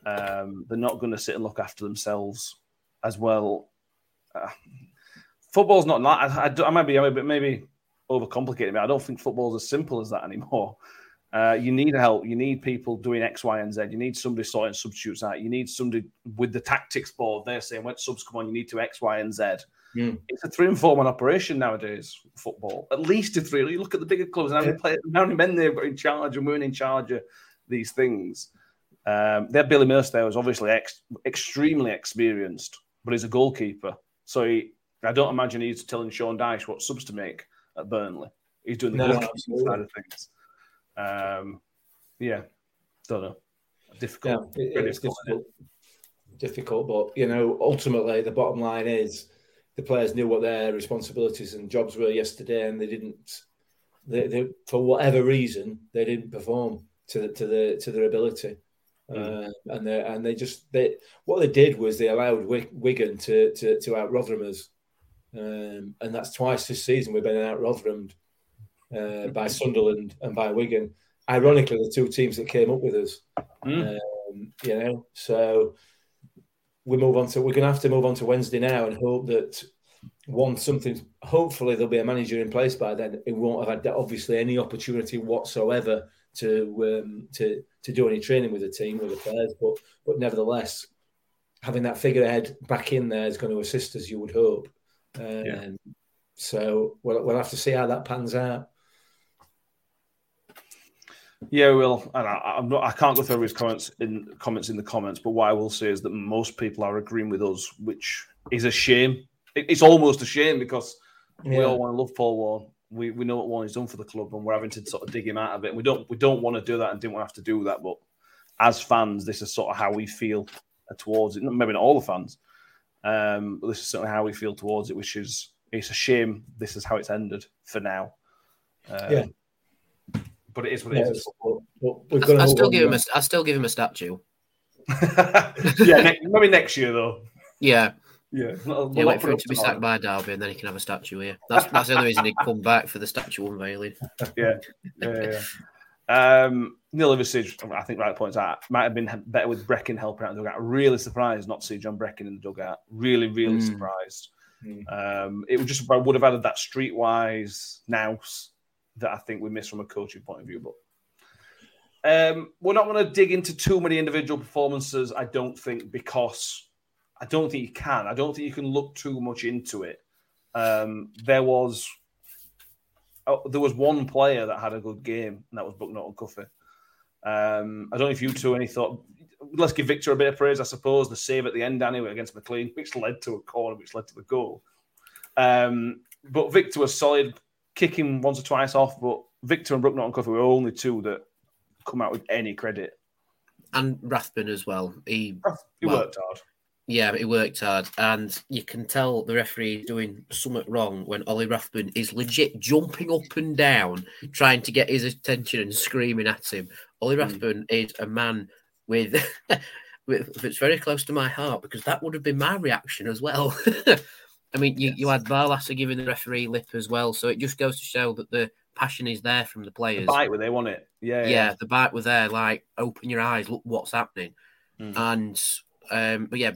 Um, they're not going to sit and look after themselves as well. Uh, football's not that. I, I, I might be a bit maybe overcomplicating it. I don't think football's as simple as that anymore. Uh, you need help. You need people doing X, Y, and Z. You need somebody sorting substitutes out. You need somebody with the tactics board. They're saying when subs come on, you need to X, Y, and Z. Mm. It's a three and four man operation nowadays. Football, at least a three. You look at the bigger clubs and how many, players, how many men they've got in charge and women in charge of these things. Um, their Billy Mercer there was obviously ex- extremely experienced, but he's a goalkeeper, so he, I don't imagine he's telling Sean Dyche what subs to make at Burnley. He's doing the no, goalkeeping side of things. Um, yeah, don't know. Difficult. Yeah, it, it's difficult. difficult. But you know, ultimately, the bottom line is the players knew what their responsibilities and jobs were yesterday, and they didn't. They, they for whatever reason, they didn't perform to the, to the to their ability. Mm. Uh, and they and they just they what they did was they allowed Wigan to to, to out Rotherham us, um, and that's twice this season we've been out Rotherham uh, by Sunderland and by Wigan. Ironically, the two teams that came up with us. Mm. Um, you know, so we move on to we're going to have to move on to Wednesday now and hope that one something. Hopefully, there'll be a manager in place by then. It won't have had obviously any opportunity whatsoever to um, to to do any training with the team with the players, but but nevertheless, having that figurehead back in there is going to assist us. You would hope. Um, yeah. So we'll, we'll have to see how that pans out. Yeah, well, and I, I'm not. I can't go through his comments in comments in the comments, but what I will say is that most people are agreeing with us, which is a shame. It, it's almost a shame because yeah. we all want to love Paul Warne. We, we know what Warne has done for the club, and we're having to sort of dig him out of it. We don't we don't want to do that, and didn't want to have to do that. But as fans, this is sort of how we feel towards it. Maybe not all the fans, um, but this is certainly how we feel towards it, which is it's a shame. This is how it's ended for now. Um, yeah but it is what it yeah, is. I, I still give him a, I still give him a statue. yeah, ne- maybe next year though. Yeah. Yeah, not, yeah, wait for him to be sacked by Derby, and then he can have a statue here. That's that's the only reason he'd come back for the statue unveiling. yeah, yeah, yeah. Um, Neil Liversidge, I think right points out, might have been better with Breckin helping out in the dugout. Really surprised not to see John Breckin in the dugout. Really, really mm. surprised. Mm. Um, it would just I would have added that streetwise nous that I think we miss from a coaching point of view. But um, we're not going to dig into too many individual performances, I don't think, because I don't think you can. I don't think you can look too much into it. Um, there was oh, there was one player that had a good game, and that was Bucknott Cuffy. Um, I don't know if you two any thought. Let's give Victor a bit of praise, I suppose. The save at the end, anyway, against McClean, which led to a corner, which led to the goal. Um, but Victor was solid kicking once or twice off, but Victor and Bucknott and Cuffy were only two that come out with any credit. And Rathbone as well. He, he well, worked hard. Yeah, he worked hard, and you can tell the referee is doing something wrong when Ollie Rathbone is legit jumping up and down, trying to get his attention and screaming at him. Ollie mm. Is a man with, with it's very close to my heart because that would have been my reaction as well. I mean, you, yes. you had Barlaser giving the referee lip as well, so it just goes to show that the passion is there from the players. The bite were they, want it? Yeah, yeah, yeah, the bite were there. Like, open your eyes, look what's happening. Mm. And um, but yeah,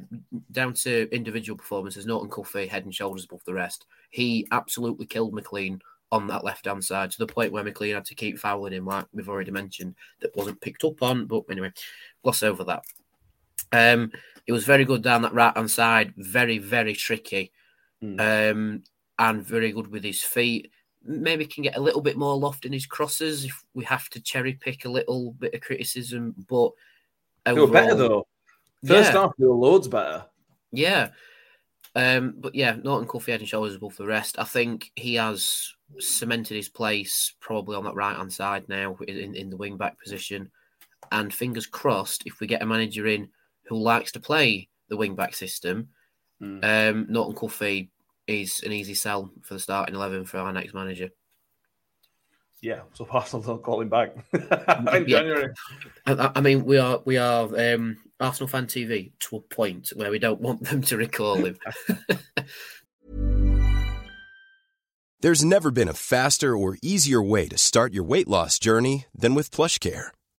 down to individual performances, Norton Cuffy head and shoulders above the rest. He absolutely killed McClean on that left hand side to the point where McClean had to keep fouling him, like we've already mentioned, that wasn't picked up on. But anyway, gloss over that. Um, it was very good down that right hand side, very, very tricky mm. um, and very good with his feet. Maybe can get a little bit more loft in his crosses if we have to cherry pick a little bit of criticism. But they were better though. First yeah. half, they were loads better. Yeah. Um, but yeah, Norton Cuffy head and shoulders above the rest. I think he has cemented his place probably on that right hand side now in, in the wing back position. And fingers crossed, if we get a manager in who likes to play the wing back system, mm. um, Norton Cuffy is an easy sell for the starting eleven for our next manager. Yeah, so Arsenal don't call him back in yeah. January. I, I, mean, we are we are um, Arsenal fan TV to a point where we don't want them to recall him. There's never been a faster or easier way to start your weight loss journey than with PlushCare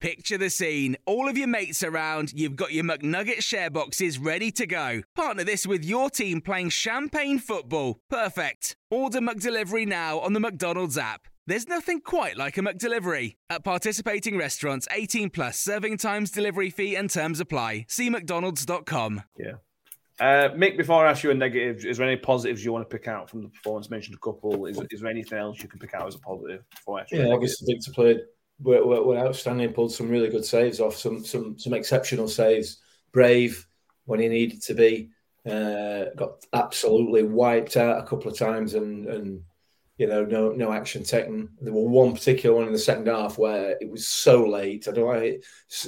Picture the scene. All of your mates around, you've got your McNugget share boxes ready to go. Partner this with your team playing champagne football. Perfect. Order McDelivery now on the McDonald's app. There's nothing quite like a McDelivery. At participating restaurants, 18 plus serving times, delivery fee, and terms apply. See McDonald's.com. Yeah. Uh, Mick, before I ask you a negative, is there any positives you want to pick out from the performance? Mentioned a couple. Is, is there anything else you can pick out as a positive? Before I ask you a Yeah, negative? obviously Victor played were, were, were outstanding, pulled some really good saves off, some some some exceptional saves. Brave when he needed to be, uh, got absolutely wiped out a couple of times, and and you know no no action taken. There was one particular one in the second half where it was so late. I don't know. It,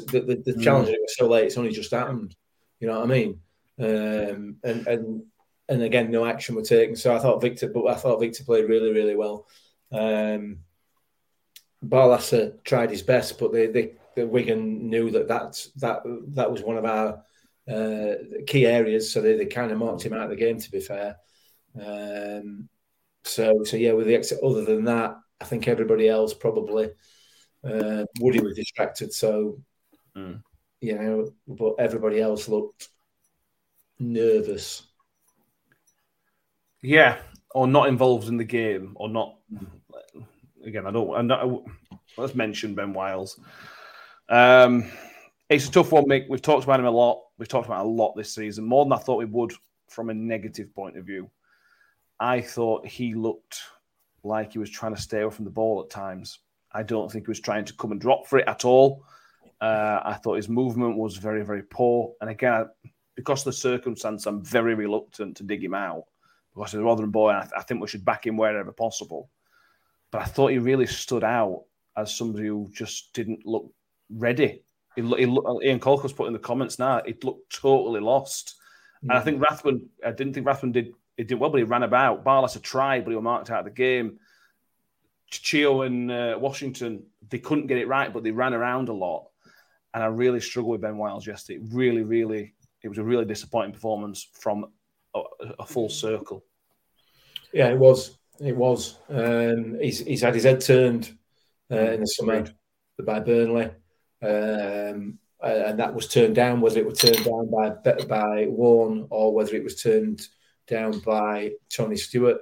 the the, the challenge it was so late. It's only just happened. You know what I mean? Um, and and and again, no action was taken. So I thought Victor, but I thought Victor played really really well. Um, Barlaser tried his best, but they, they, the Wigan knew that that's, that that was one of our uh, key areas, so they, they kind of marked him out of the game. To be fair, um, so so yeah, with the exit. Other than that, I think everybody else probably uh, Woody was distracted, so Mm. you know, but everybody else looked nervous. Yeah, or not involved in the game, or not. Again, I don't. I'm not. Let's mention Ben Wiles. Um, it's a tough one, Mick. We've talked about him a lot. We've talked about a lot this season, more than I thought we would from a negative point of view. I thought he looked like he was trying to stay away from the ball at times. I don't think he was trying to come and drop for it at all. Uh, I thought his movement was very, very poor. And again, because of the circumstance, I'm very reluctant to dig him out because he's a Rotherham boy, I, th- I think we should back him wherever possible. But I thought he really stood out as somebody who just didn't look ready. He, he lo- Ian Colker's put in the comments now. It looked totally lost, and I think Rathbone. I didn't think Rathbone did. He did well, but he ran about. Barlas had tried, but he was marked out of the game. Chio and uh, Washington, they couldn't get it right, but they ran around a lot. And I really struggled with Ben Wiles yesterday. It really, really, it was a really disappointing performance from a, a full circle. Yeah, it was. It was. Um, he's he's had his head turned uh, in the summer by Burnley, um, and that was turned down. Whether it was turned down by by Warne or whether it was turned down by Tony Stewart.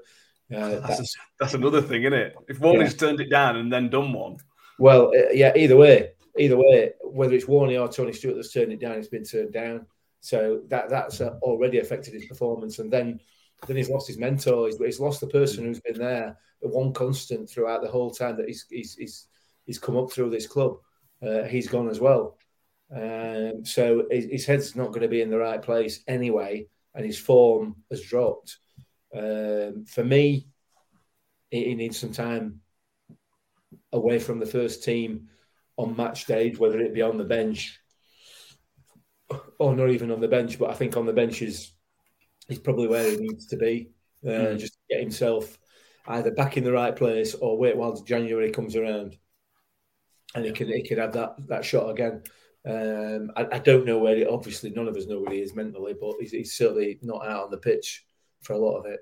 Uh, That's, a, that's another thing, isn't it? If Warney's turned it down and then done one, well, uh, yeah. Either way, either way, whether it's Warney or Tony Stewart that's turned it down, it's been turned down. So that that's uh, already affected his performance, and then then he's lost his mentor. He's, he's lost the person who's been there, the one constant throughout the whole time that he's he's he's, he's come up through this club. Uh, he's gone as well. Um, so his, his head's not going to be in the right place anyway, and his form has dropped. Um, for me, he, he needs some time away from the first team on match days, whether it be on the bench or not even on the bench. But I think on the bench is is probably where he needs to be, uh, Mm. just to get himself either back in the right place or wait while January comes around, and he can he can have that that shot again. Um, I, I don't know where he. Obviously, none of us know where he is mentally, but he's, he's certainly not out on the pitch for a lot of it.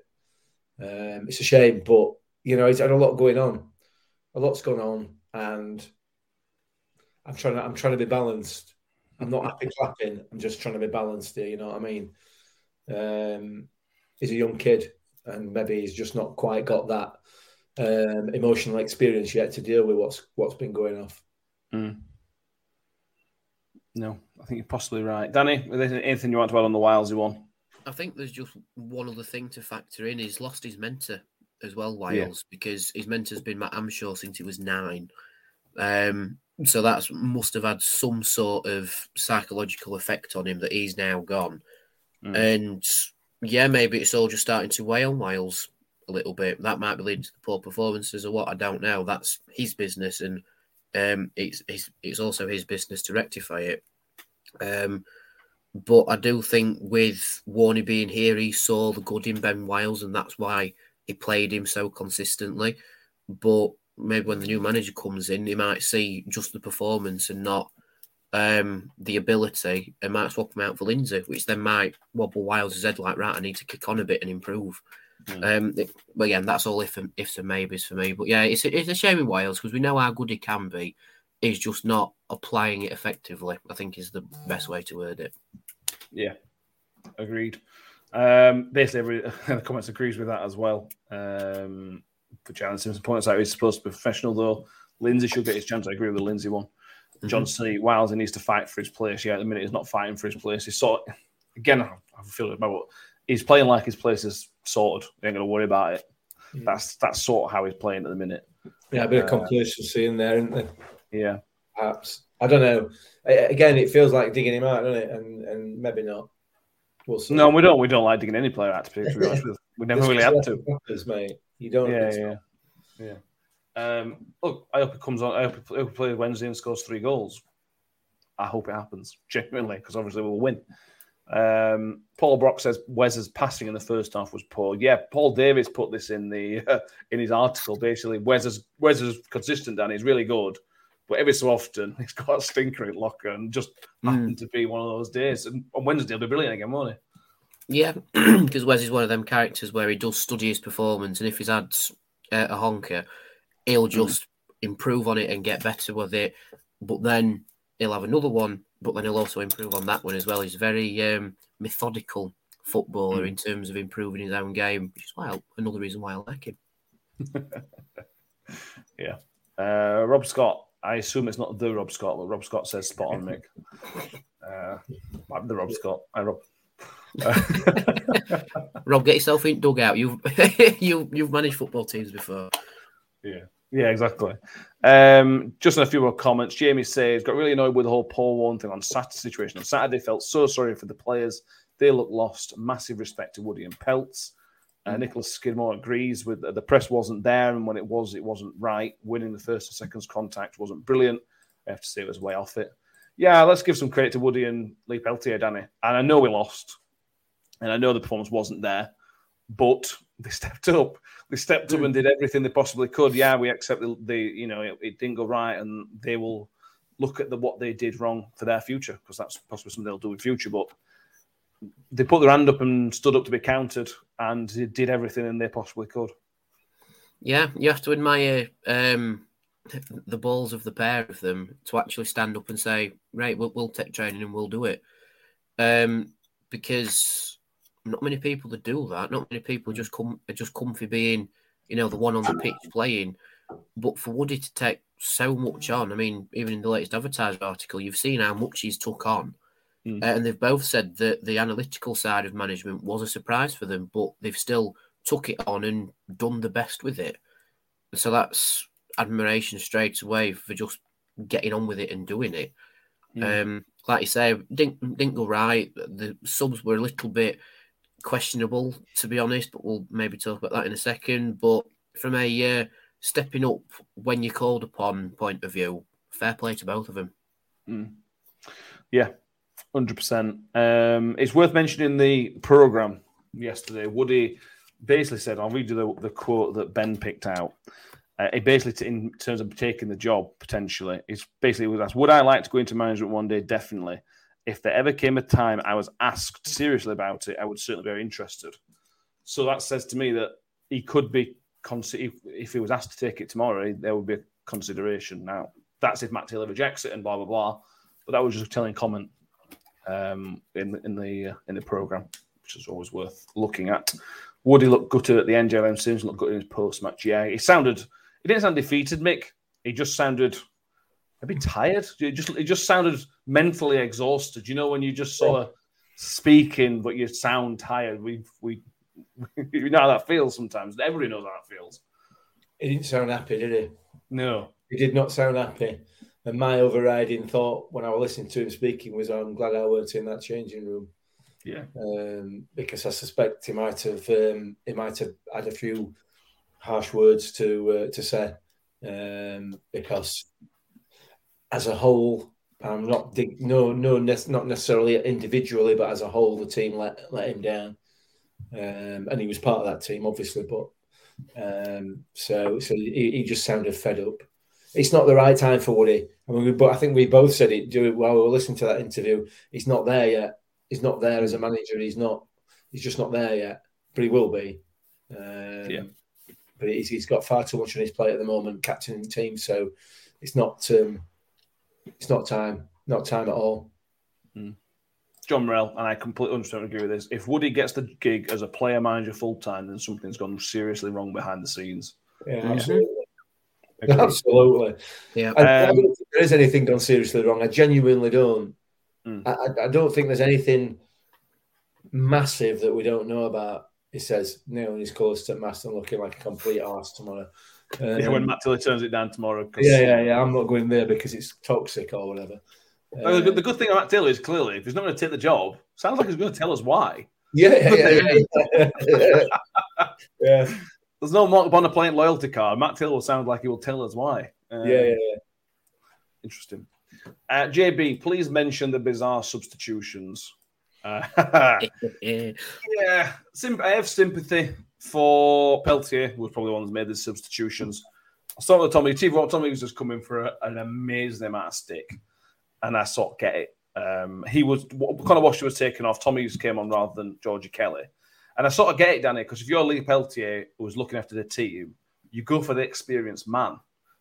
Um, it's a shame, but you know he's had a lot going on. A lot's gone on, and I'm trying to I'm trying to be balanced. I'm not happy clapping. I'm just trying to be balanced here. You know what I mean? Um, he's a young kid, and maybe he's just not quite got that um, emotional experience yet to deal with what's what's been going off. no, I think you're possibly right. Danny, is there anything you want to add on the Wilesy one? I think there's just one other thing to factor in. He's lost his mentor as well, Wiles, because his mentor's been Matt Hamshaw since he was nine. Um, so that must have had some sort of psychological effect on him that he's now gone. Mm. And yeah, maybe it's all just starting to weigh on Wiles a little bit. That might be leading to poor performances or what. I don't know. That's his business, and um, it's, it's it's also his business to rectify it. Um, But I do think with Warney being here, he saw the good in Ben Wiles, and that's why he played him so consistently. But maybe when the new manager comes in, he might see just the performance and not um, the ability, and might swap him out for Lindsay, which then might wobble Wiles' head like, right, I need to kick on a bit and improve. Um, it, but again, that's all if ifs and maybes for me. But yeah, it's a, it's a shame in Wales because we know how good he can be. He's just not applying it effectively. I think is the best way to word it. Yeah, agreed. Um, basically, every the comments agrees with that as well. Um, for Jalen Simpson points out he's supposed to be professional though. Lindsay should get his chance. I agree with the Lindsay one. Mm-hmm. John C. Wiles, he needs to fight for his place. Yeah, at the minute he's not fighting for his place. He's sort of, again, I feel about he's playing like his place is sorted. He ain't going to worry about it. Mm. That's that's sort of how he's playing at the minute. Yeah, a bit uh, of complacency in there, isn't there? Yeah, perhaps. I don't know. Again, it feels like digging him out, doesn't it? And and maybe not. We'll see. No, we don't. We don't like digging any player out. To be honest, we never really have to. Mate. You don't. Yeah, yeah, yeah. Um, look, I hope it comes on. I hope he plays Wednesday and scores three goals. I hope it happens genuinely because obviously we'll win. Um, Paul Brock says Wes's passing in the first half was poor. Yeah, Paul Davis put this in the uh, in his article. Basically, Wes is Wes is consistent and he's really good, but every so often he's got a stinker at locker and just mm. happened to be one of those days. And on Wednesday he'll be brilliant again, won't he? Yeah, because Wes is one of them characters where he does study his performance, and if he's had uh, a honker, he'll mm. just improve on it and get better with it. But then he'll have another one but then he'll also improve on that one as well. He's a very um, methodical footballer mm. in terms of improving his own game, which is why another reason why I like him. yeah. Uh, Rob Scott. I assume it's not the Rob Scott, but Rob Scott says spot on, Mick. Uh, I'm the Rob Scott. I Rob. Rob, get yourself in dugout. You've you you've managed football teams before. Yeah. Yeah, exactly. Um, just a few more comments. Jamie says, got really annoyed with the whole Paul Warne thing on Saturday situation. On Saturday, felt so sorry for the players. They look lost. Massive respect to Woody and Peltz. Uh, mm. Nicholas Skidmore agrees with uh, the press wasn't there, and when it was, it wasn't right. Winning the first and seconds contact wasn't brilliant. I have to say it was way off it. Yeah, let's give some credit to Woody and Lee Peltier, Danny. And I know we lost, and I know the performance wasn't there, but they stepped up. They stepped up and did everything they possibly could. Yeah, we accept the, the you know it, it, didn't go right, and they will look at the what they did wrong for their future because that's possibly something they'll do in future. But they put their hand up and stood up to be counted, and they did everything and they possibly could. Yeah, you have to admire um, the balls of the pair of them to actually stand up and say, "Right, we'll, we'll take training and we'll do it," um, because not many people that do that. Not many people just come are just comfy being, you know, the one on the pitch playing. But for Woody to take so much on, I mean, even in the latest advertising article, you've seen how much he's took on. Mm. Uh, and they've both said that the analytical side of management was a surprise for them, but they've still took it on and done the best with it. So that's admiration straight away for just getting on with it and doing it. Mm. Um, like you say, didn't didn't go right. The subs were a little bit questionable, to be honest, but we'll maybe talk about that in a second. But from a uh, stepping up when you're called upon point of view, fair play to both of them. Mm. Yeah, 100%. Um, it's worth mentioning the programme yesterday. Woody basically said, I'll read you the, the quote that Ben picked out. Uh, it basically, in terms of taking the job potentially, it's basically was asked, Would I like to go into management one day? Definitely if there ever came a time I was asked seriously about it, I would certainly be very interested. So that says to me that he could be, if he was asked to take it tomorrow, there would be a consideration. Now, that's if Matt Taylor rejects it and blah, blah, blah. But that was just a telling comment um, in, in the uh, in the program, which is always worth looking at. Woody looked gutted at the end. JLM Sims looked good in his post match. Yeah, he sounded, he didn't sound defeated, Mick. He just sounded a bit tired. It just it just sounded mentally exhausted. You know when you just sort of speaking, but you sound tired. We we you know how that feels sometimes. Everybody knows how that feels. He didn't sound happy, did he? No, he did not sound happy. And my overriding thought when I was listening to him speaking was, "I'm glad I weren't in that changing room." Yeah, um, because I suspect he might have um, he might have had a few harsh words to uh, to say um, because as a whole, I'm not no no not necessarily individually, but as a whole, the team let let him down, um, and he was part of that team, obviously. But um, so so he, he, just sounded fed up. It's not the right time for Woody. I mean, but I think we both said it while we were listening to that interview. He's not there yet. He's not there as a manager. He's not. He's just not there yet. But he will be. Um, yeah. But he's, he's got far too much on his plate at the moment, captaining the team. So it's not. Um, it's not time. Not time at all. Mm. John Morell, and I completely understand agree with this. If Woody gets the gig as a player manager full time, then something's gone seriously wrong behind the scenes. Yeah, mm-hmm. absolutely. Absolutely. Yeah. I, um, I, don't think there is anything gone seriously wrong. I genuinely don't. Mm. I, I, don't think there's anything massive that we don't know about. He says nailing his close to mast and looking like a complete arse tomorrow. Um, yeah, when Matt Taylor turns it down tomorrow. Yeah, yeah, yeah. I'm not going there because it's toxic or whatever. Uh, the, the, good thing about Taylor is clearly, if he's not going to take the job, sounds like he's going to tell us why. Yeah, yeah, yeah. yeah. yeah. There's no Mark Bonaparte loyalty card. Matt Taylor will sound like he will tell us why. Um, yeah, yeah, yeah. Interesting. Uh, JB, please mention the bizarre substitutions. Uh, yeah, I have sympathy for Peltier, who was probably one that's made the substitutions. I saw the Tommy T. Tommy was just coming for a, an amazing amount of stick, and I sort of get it. Um, he was kind of wash was taken off. Tommy's came on rather than Georgie Kelly, and I sort of get it, Danny, because if you're Lee Peltier who was looking after the team, you go for the experienced man.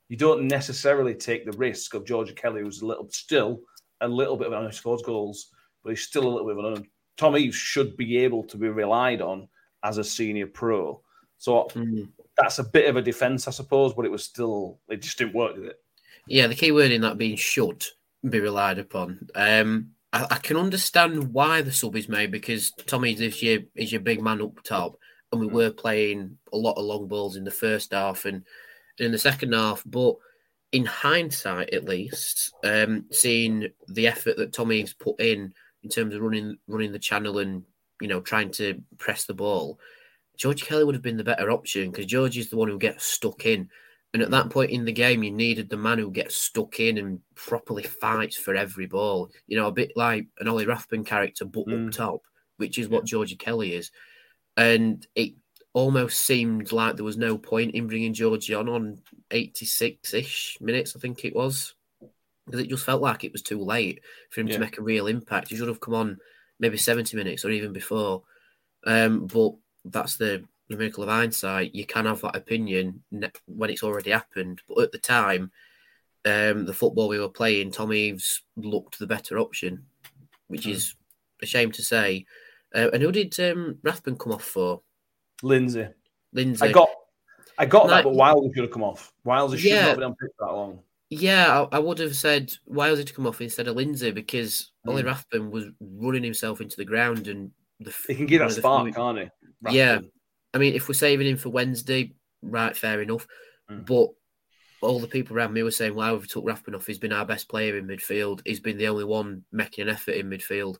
You don't necessarily take the risk of Georgie Kelly, who's a little still a little bit of an scores goals, but he's still a little bit of an Tommy should be able to be relied on as a senior pro. So mm. that's a bit of a defence, I suppose, but it was still it just didn't work, did it? Yeah, the key word in that being should be relied upon. Um, I, I, can understand why the sub is made because Tommy this year is your big man up top, and we mm. were playing a lot of long balls in the first half and, and in the second half, but in hindsight, at least, um, seeing the effort that Tommy's put in in terms of running running the channel and you know, trying to press the ball, George Kelly would have been the better option because George is the one who gets stuck in. And at that point in the game, you needed the man who gets stuck in and properly fights for every ball. You know, a bit like an Ollie Rathbone character, but mm. up top, which is what Georgie Kelly is. And it almost seemed like there was no point in bringing Georgie on on 86 ish minutes, I think it was, because it just felt like it was too late for him yeah. to make a real impact. He should have come on maybe 70 minutes or even before. Um, but that's the, the miracle of hindsight. You can have that opinion when it's already happened. But at the time, um, the football we were playing, Tom Eaves looked the better option, which mm. is a shame to say. Uh, and who did um, Rathbone come off for? Lindsay. Lindsay. I got, I got that, but Wiles should have come off. Wiles should yeah. not been on pitch that long. Yeah, I, I, would have said why was it to come off instead of Lindsay because mm. Ollie Rathbone was running himself into the ground and the he can give that spark, can't he? Rathbone. Yeah, I mean, if we're saving him for Wednesday, right, fair enough. Mm. But all the people around me were saying, "Why well, we took Rathbone off? He's been our best player in midfield. He's been the only one making an effort in midfield."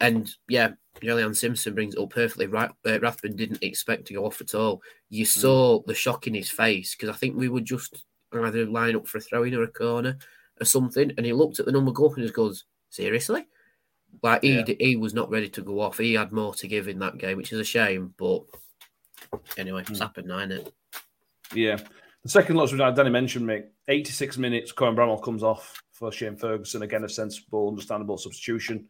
And yeah, Julian Simpson brings it up perfectly. Right, uh, Rathbone didn't expect to go off at all. You mm. saw the shock in his face because I think we were just either line up for a throw in or a corner or something. And he looked at the number go up and just goes, Seriously? Like he yeah. he was not ready to go off. He had more to give in that game, which is a shame. But anyway, it's mm. happened now, it? Yeah. The second loss was Danny mentioned, me 86 minutes, Cohen Bramall comes off for Shane Ferguson. Again, a sensible, understandable substitution.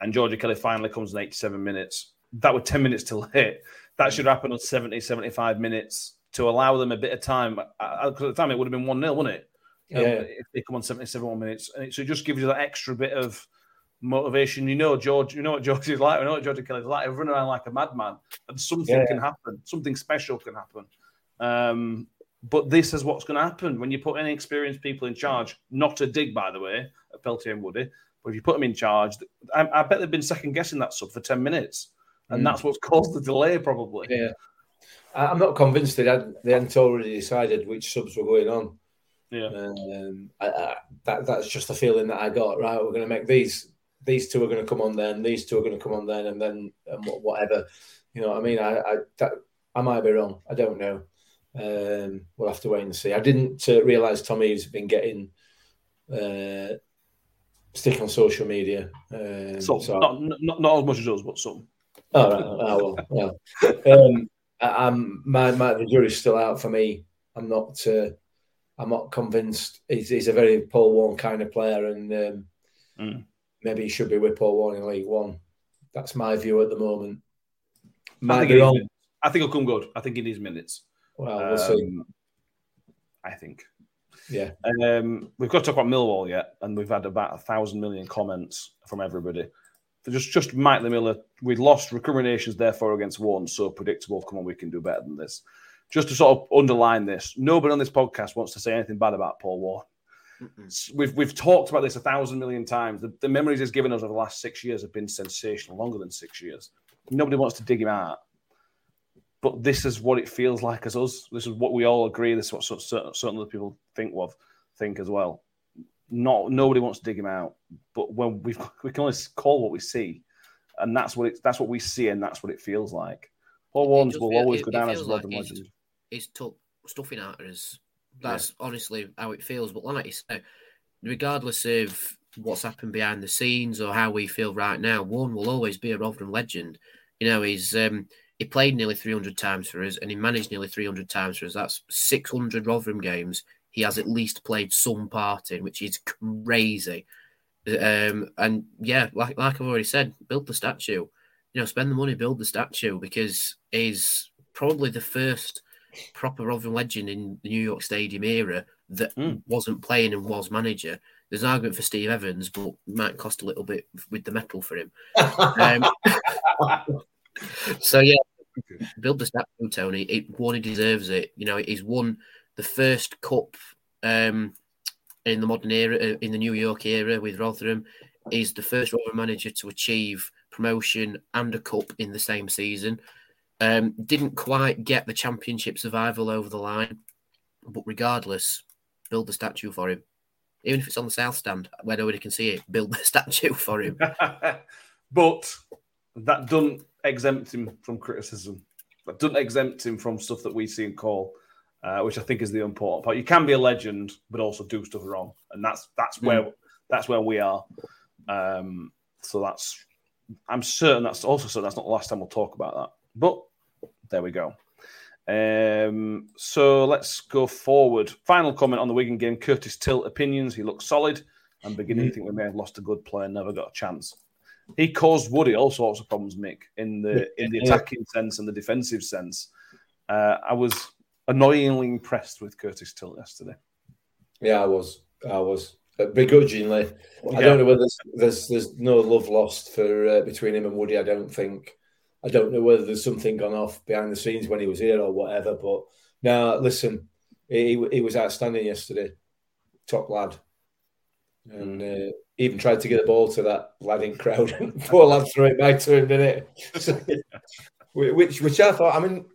And Georgie Kelly finally comes in 87 minutes. That was 10 minutes till hit. That should happen on 70, 75 minutes to allow them a bit of time. Because at the time it would have been 1 0, wouldn't it? Yeah. Um, if they come on 77 minutes. And so it just gives you that extra bit of motivation. You know, George, you know what George is like. I know what George Kelly's like. He's running around like a madman, and something yeah. can happen. Something special can happen. Um, but this is what's going to happen when you put any experienced people in charge. Not a dig, by the way, at Peltier and Woody, but if you put them in charge, I, I bet they've been second guessing that sub for 10 minutes. And mm. that's what's caused the delay, probably. Yeah. I'm not convinced they had they hadn't already decided which subs were going on. Yeah, um, I, I, that that's just the feeling that I got. Right, we're going to make these these two are going to come on then, these two are going to come on then, and then and whatever. You know what I mean? I I, that, I might be wrong. I don't know. Um, we'll have to wait and see. I didn't uh, realize Tommy's been getting uh, stick on social media. Um, So, so not, not not as much as us, but some. Oh, right. oh well, well. Um, I'm my, my the jury's still out for me. I'm not. Uh, I'm not convinced. He's, he's a very Paul Warne kind of player, and um, Mm. maybe he should be with Paul Warne in League One. That's my view at the moment. I think, be wrong. I think he'll come good. I think he needs minutes. Well, we'll see. Um, I think. Yeah, Um, we've got to talk about Millwall yet, and we've had about a thousand million comments from everybody. Just just Mike the Miller, we lost recriminations therefore against one, so predictable. Come on, we can do better than this. Just to sort of underline this, nobody on this podcast wants to say anything bad about Paul Ward. We've we've talked about this a thousand million times. The, the memories he's given us over the last six years have been sensational, longer than six years. Nobody wants to dig him out, but this is what it feels like as us. This is what we all agree. This is what certain, certain other people think of, think as well. Not nobody wants to dig him out, but when we we can only call what we see, and that's what it, that's what we see, and that's what it feels like. Paul Warnes does will feel- always it- go down as a like he's- legend. He's took stuffing out of us. That's honestly how it feels. But like you say, regardless of what's happened behind the scenes or how we feel right now, one will always be a Rotherham legend. You know, he's um, he played nearly 300 times for us and he managed nearly 300 times for us. That's 600 Rotherham games. He has at least played some part in, which is crazy. Um, and yeah, like like I've already said, build the statue. You know, spend the money, build the statue because he's probably the first proper Rotherham legend in the New York Stadium era that Mm. wasn't playing and was manager. There's an argument for Steve Evans, but it might cost a little bit with the metal for him. Um, so yeah, build the statue, Tony. It one he deserves it. You know, he's won the first cup um, in the modern era, uh, in the New York era with Rotherham. is the first Rotherham manager to achieve promotion and a cup in the same season. Um, didn't quite get the championship survival over the line, but regardless, build the statue for him. Even if it's on the south stand where nobody can see it, build the statue for him. but that doesn't exempt him from criticism. That doesn't exempt him from stuff that we see and call, uh, which I think is the important part. You can be a legend, but also do stuff wrong, and that's that's where that's where we are. Um, so that's I'm certain that's also certain that's not the last time we'll talk about that. But there we go. Um, so let's go forward. Final comment on the Wigan game. Curtis Tilt opinions. He looks solid. I'm beginning to think we may have lost a good player, never got a chance. He caused Woody all sorts of problems, Mick, in the in the attacking sense and the defensive sense. Uh, I was annoyingly impressed with Curtis Tilt yesterday. Yeah, I was. I was Uh, begrudgingly. I don't know whether there's there's, there's no love lost for uh, between him and Woody. I don't think. I don't know whether there's something gone off behind the scenes when he was here or whatever. But now, listen, he, he was outstanding yesterday. Top lad, and uh, even tried to get the ball to that lad in crowd. Poor lad threw it back to him, didn't it? Which which I thought. I mean,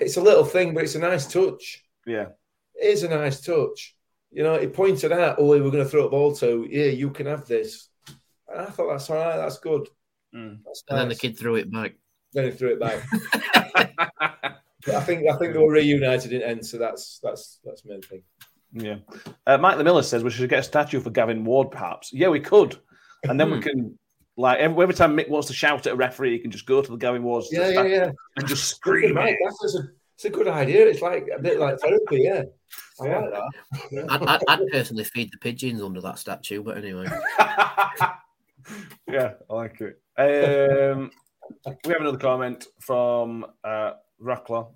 it's a little thing, but it's a nice touch. Yeah, It is a nice touch. You know, he pointed out, oh, we were going to throw a ball to, yeah, you can have this. And I thought, that's all right, that's good. Mm. That's And then the kid threw it back. Then he threw it back. But I think I think they were reunited in the end, so that's that's that's the main thing. yeah. Uh, Mike the Miller says we should get a statue for Gavin Ward, perhaps. Yeah, we could, and then we can. Like every, every time Mick wants to shout at a referee, he can just go to the Gavin Ward Yeah, yeah, yeah. and just scream. Right, that's a, it's a good idea. It's like a bit like therapy, yeah. I like that. I'd, I'd, I'd personally feed the pigeons under that statue, but anyway. yeah, I like it. Um, we have another comment from uh, Rackler.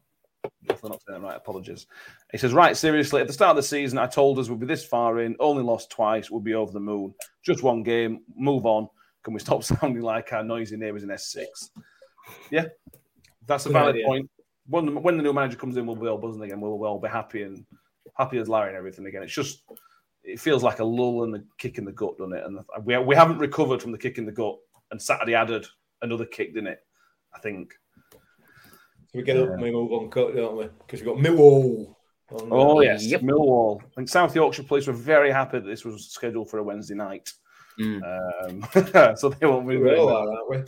If I'm not saying that right, apologies. He says, Right, seriously, at the start of the season, I told us we'd be this far in, only lost twice, we'd be over the moon. Just one game, move on. Can we stop sounding like our noisy neighbours in S6? Yeah, that's a Good valid idea. point. When the, when the new manager comes in, we'll be all buzzing again. We'll, we'll all be happy and happy as Larry and everything again. It's just, it feels like a lull and a kick in the gut, doesn't it? And we, we haven't recovered from the kick in the gut. And Saturday added another kick, didn't it? I think. So we get up and we move on, cut, don't we? Because we've got Millwall. Oh, yes. Yep. Millwall. I think South Yorkshire Police were very happy that this was scheduled for a Wednesday night. Mm. Um, so they won't be We all are, aren't we?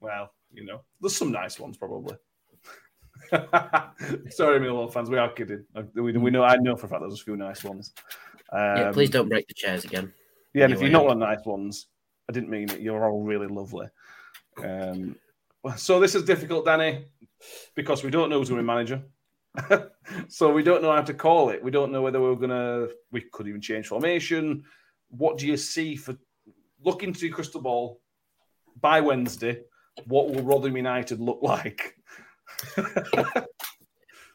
Well, you know, there's some nice ones probably. Sorry, Millwall fans, we are kidding. Uh, We, we know, I know for a fact there's a few nice ones. Um, Yeah, please don't break the chairs again. Yeah, and if you're not one of the nice ones, I didn't mean it. You're all really lovely. Um, so this is difficult, Danny, because we don't know who's going to be manager. so we don't know how to call it. We don't know whether we're going to. We could even change formation. What do you see for look into your crystal ball by Wednesday? What will Rotherham United look like?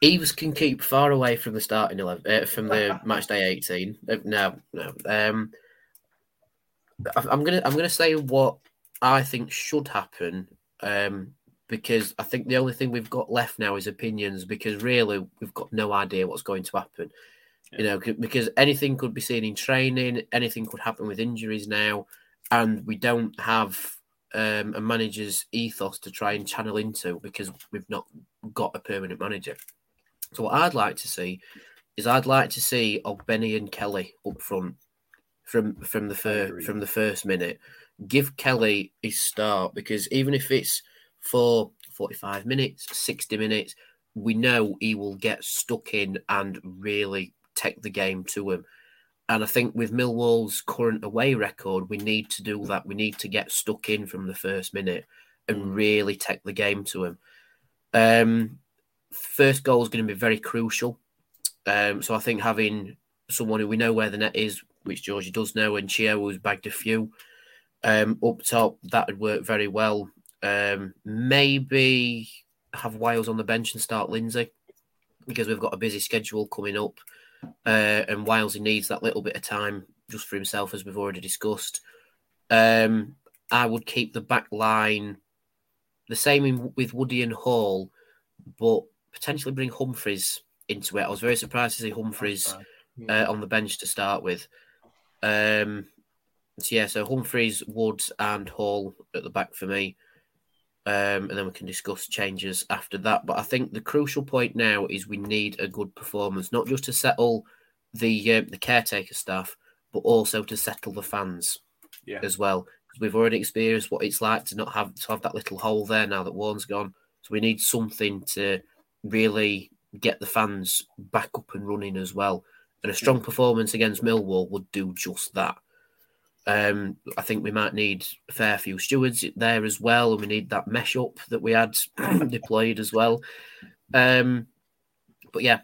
Eaves can keep far away from the starting eleven uh, from the match day eighteen. Uh, no, no. Um, I'm gonna I'm gonna say what I think should happen um, because I think the only thing we've got left now is opinions because really we've got no idea what's going to happen. Yeah. You know, because anything could be seen in training, anything could happen with injuries now, and we don't have um, a manager's ethos to try and channel into because we've not got a permanent manager. So what I'd like to see is I'd like to see Ogbene and Kelly up front from from the fir- from the first minute. Give Kelly his start because even if it's for 45 minutes, 60 minutes, we know he will get stuck in and really take the game to him. And I think with Millwall's current away record, we need to do that. We need to get stuck in from the first minute and mm. really take the game to them. Um, first goal is going to be very crucial. Um, so I think having someone who we know where the net is, which Georgie does know, and Chio who's bagged a few um, up top, that would work very well. Um, maybe have Wiles on the bench and start Lindsay because we've got a busy schedule coming up, uh, and Wiles he needs that little bit of time just for himself, as we've already discussed. Um, I would keep the back line the same in, with Woody and Hall, but potentially bring Humphreys into it. I was very surprised to see Humphreys uh, on the bench to start with. Um, so yeah, so Humphreys, Woods, and Hall at the back for me. Um, and then we can discuss changes after that. But I think the crucial point now is we need a good performance, not just to settle the uh, the caretaker staff, but also to settle the fans yeah. as well. Because we've already experienced what it's like to not have to have that little hole there now that Warne's gone. So we need something to really get the fans back up and running as well. And a strong performance against Millwall would do just that. Um, I think we might need a fair few stewards there as well, and we need that mesh up that we had deployed as well. Um, but yeah,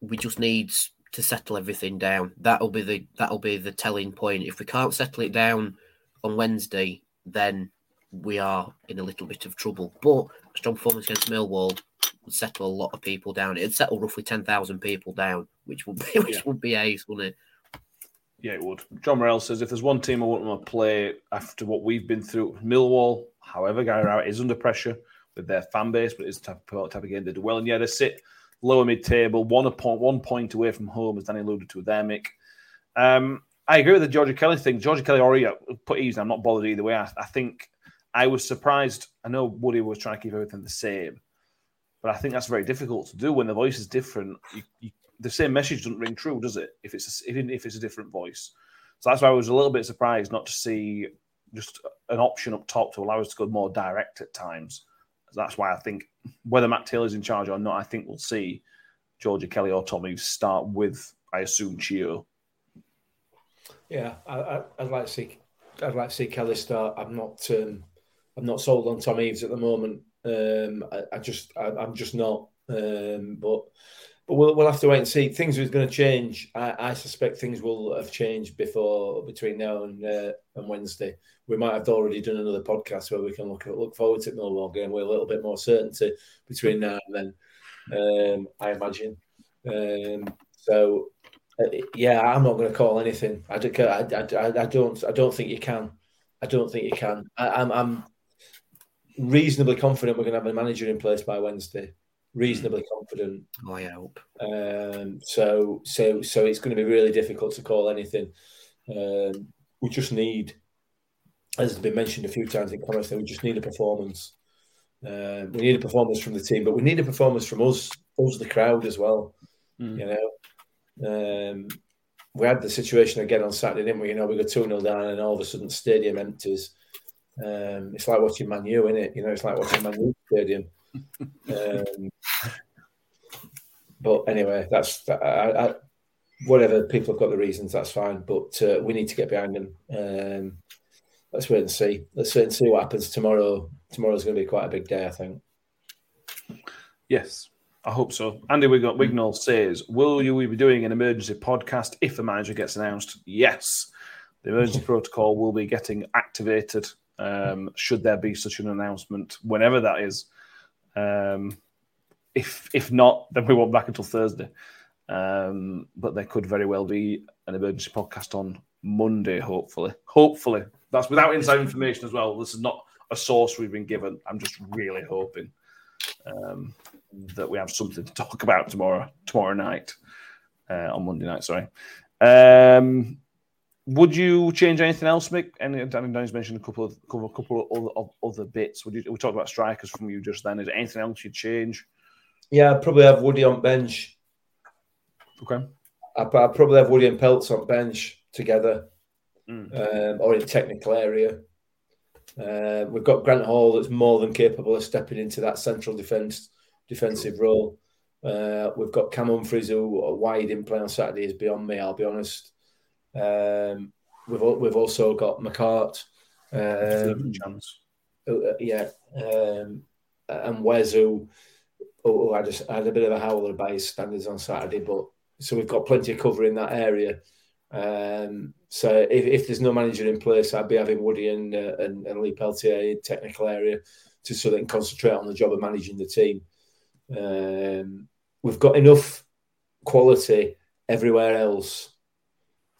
we just need to settle everything down. That'll be the that'll be the telling point. If we can't settle it down on Wednesday, then we are in a little bit of trouble. But a strong performance against Millwall would settle a lot of people down. It'd settle roughly ten thousand people down, which would be which yeah. would be ace, wouldn't it? Yeah, it would. John Morel says if there's one team I want them to play after what we've been through, Millwall. However, Gary Rowett is under pressure with their fan base, but it's type of, type of game they do well. And yeah, they sit lower mid table, one point one point away from home, as Danny alluded to there, Mick. Um, I agree with the Georgie Kelly thing. Georgie Kelly already put easy. I'm not bothered either way. I, I, think I was surprised. I know Woody was trying to keep everything the same, but I think that's very difficult to do when the voice is different. You, you the same message doesn't ring true, does it? If it's a, if it's a different voice. So that's why I was a little bit surprised not to see just an option up top to allow us to go more direct at times. That's why I think whether Matt Taylor's in charge or not, I think we'll see Georgie Kelly or Tommy start with, I assume, Chio. Yeah, I, would like to see. I'd like to see Kelly start. I'm not. Um, I'm not sold on Tom Eaves at the moment. Um, I, I, just. I, am just not. Um, but but we'll, we'll have to wait and see. Things are going to change. I, I suspect things will have changed before between now and uh, and Wednesday. We might have already done another podcast where we can look look forward to Millwall game with a little bit more certainty between now and then. Um, I imagine. Um, so uh, yeah, I'm not going to call anything. I don't. I, I, I, don't. I don't think you can. I don't think you can. I, I'm, I'm reasonably confident we're going to have a manager in place by Wednesday reasonably confident. Oh, I hope. Um, so, so, so it's going to be really difficult to call anything. Um, we just need, as has been mentioned a few times in comments, we just need a performance. Uh, we need a performance from the team, but we need a performance from us, us the crowd as well. Mm. You know, um, we had the situation again on Saturday, didn't we? You know, we got 2 0 down and all of a sudden stadium empties. Um, it's like watching Man U, isn't it? You know, it's like watching Man U stadium um, but anyway, that's I, I, whatever people have got the reasons, that's fine. But uh, we need to get behind them. Um, let's wait and see. Let's wait and see what happens tomorrow. Tomorrow's going to be quite a big day, I think. Yes, I hope so. Andy Wignall says, "Will you be doing an emergency podcast if a manager gets announced?" Yes, the emergency protocol will be getting activated um, should there be such an announcement, whenever that is. Um, if if not, then we won't back until Thursday. Um, but there could very well be an emergency podcast on Monday, hopefully. Hopefully. That's without inside information as well. This is not a source we've been given. I'm just really hoping um, that we have something to talk about tomorrow, tomorrow night, uh, on Monday night, sorry. Um, would you change anything else, Mick? And Danny's mentioned a couple of couple, couple of other, of other bits. Would you, we talked about strikers from you just then. Is there anything else you'd change? Yeah, I'd probably have Woody on bench. Okay. I'd, I'd probably have Woody and Peltz on bench together, mm. um, or in technical area. Uh, we've got Grant Hall that's more than capable of stepping into that central defence defensive role. Uh, we've got Cam Humphreys who why he didn't play on Saturday is beyond me. I'll be honest. Um, we've we've also got McCart. Um, chance. Uh, yeah, um, and Wes who, who I just had a bit of a howler by his standards on Saturday, but so we've got plenty of cover in that area. Um, so if, if there's no manager in place, I'd be having Woody and uh, and, and, Lee Peltier in technical area to so they can concentrate on the job of managing the team. Um, we've got enough quality everywhere else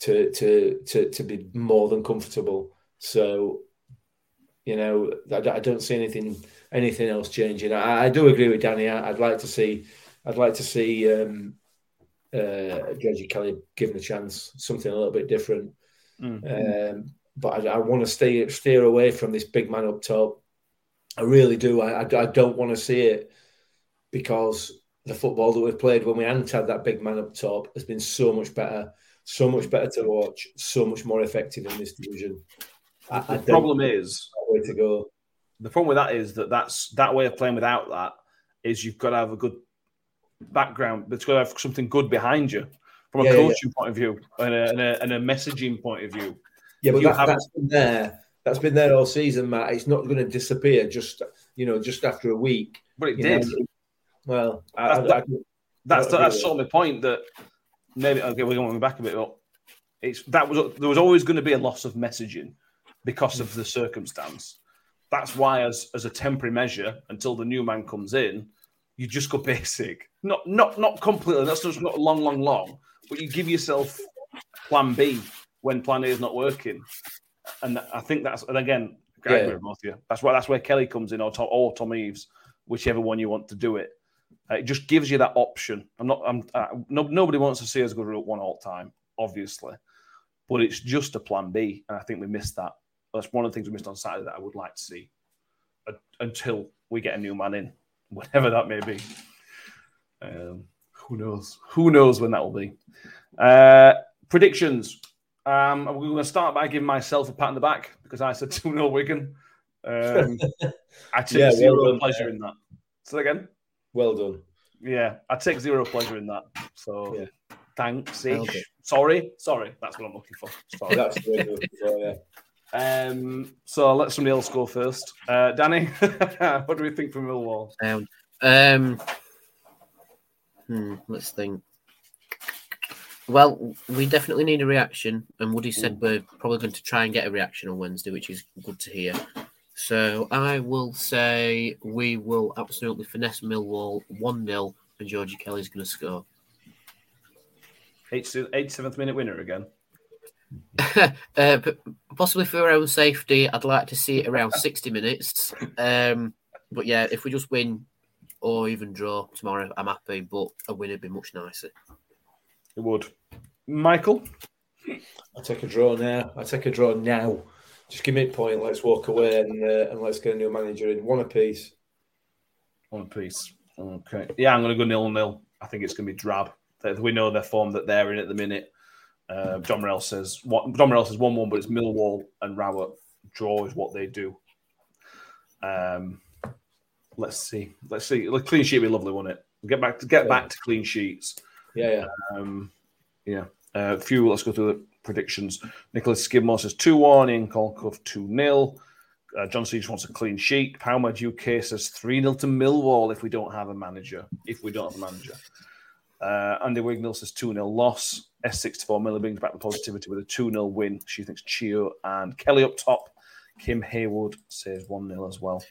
to to to to be more than comfortable. So, you know, I, I don't see anything anything else changing. I, I do agree with Danny. I, would like to see I'd like to see um, uh, Georgie Kelly given a chance, something a little bit different. Mm-hmm. Um, but I, I want to stay steer away from this big man up top. I really do. I, I, I don't want to see it because the football that we've played when we hadn't had that big man up top has been so much better so much better to watch, so much more effective in this division. I, the I problem is way to go. The problem with that is that that's that way of playing without that is you've got to have a good background. It's got to have something good behind you from a yeah, coaching yeah. point of view and a, and, a, and a, messaging point of view. Yeah, but that, has been there. That's been there all season, Matt. It's not going to disappear just you know just after a week. But it did. Know? Well, that's, I, that, I, that's, that's, that's sort of the point that maybe okay, we're going back a bit, but it's that was there was always going to be a loss of messaging because of the circumstance. That's why, as as a temporary measure, until the new man comes in, you just go basic. Not not not completely. That's just not long, long, long. But you give yourself plan B when plan A is not working. And I think that's and again, I agree with both of you. That's why that's where Kelly comes in or Tom, or Tom Eaves, whichever one you want to do it. Uh, it just gives you that option. I'm not. I'm. Uh, no, nobody wants to see us go to one all time, obviously, but it's just a plan B, and I think we missed that. That's one of the things we missed on Saturday that I would like to see uh, until we get a new man in, whatever that may be. Um, who knows? Who knows when that will be? Uh, predictions. Um, we're going to start by giving myself a pat on the back because I said 2 0 Wigan. Um, I take yeah, zero well pleasure in that. So again. Well done. Yeah, I take zero pleasure in that. So yeah. thanks. Well sorry, sorry. That's what I'm looking for. Sorry. That's what for, yeah. Um, so let somebody else go first. Uh, Danny, what do we think from Millwall? Um, um, hmm, let's think. Well, we definitely need a reaction, and Woody said we're probably going to try and get a reaction on Wednesday, which is good to hear. So I will say we will absolutely finesse Millwall 1 0 and Georgie Kelly's going to score. Eight, eight seventh minute winner again. uh, possibly for our own safety, I'd like to see it around 60 minutes. Um, but yeah, if we just win or even draw tomorrow, I'm happy. But a win would be much nicer. It would. Michael? I take a draw now. I take a draw now just give me a point. Let's walk away and uh, and let's get a new manager in. One apiece. One apiece. Okay. Yeah, I'm going to go nil nil. I think it's going to be drab. We know their form that they're in at the minute. Uh, John Morel says what John Morel says one one, but it's Millwall and Rowett. Draw is what they do. Um, let's see. Let's see. The clean sheet would be lovely, wouldn't it? Get back to get yeah. back to clean sheets. Yeah, yeah. Um, Yeah. Uh, a few, let's go through the predictions. Nicholas Skidmore says 2 1, Ian Colcuff 2 0. Uh, John Siege wants a clean sheet. Palmer UK says 3 0 to Millwall if we don't have a manager. If we don't have a manager. Uh, Andy Wignall says 2 0 loss. S64 Miller brings back the positivity with a 2 0 win. She thinks Chio and Kelly up top. Kim Haywood says 1 0 as well.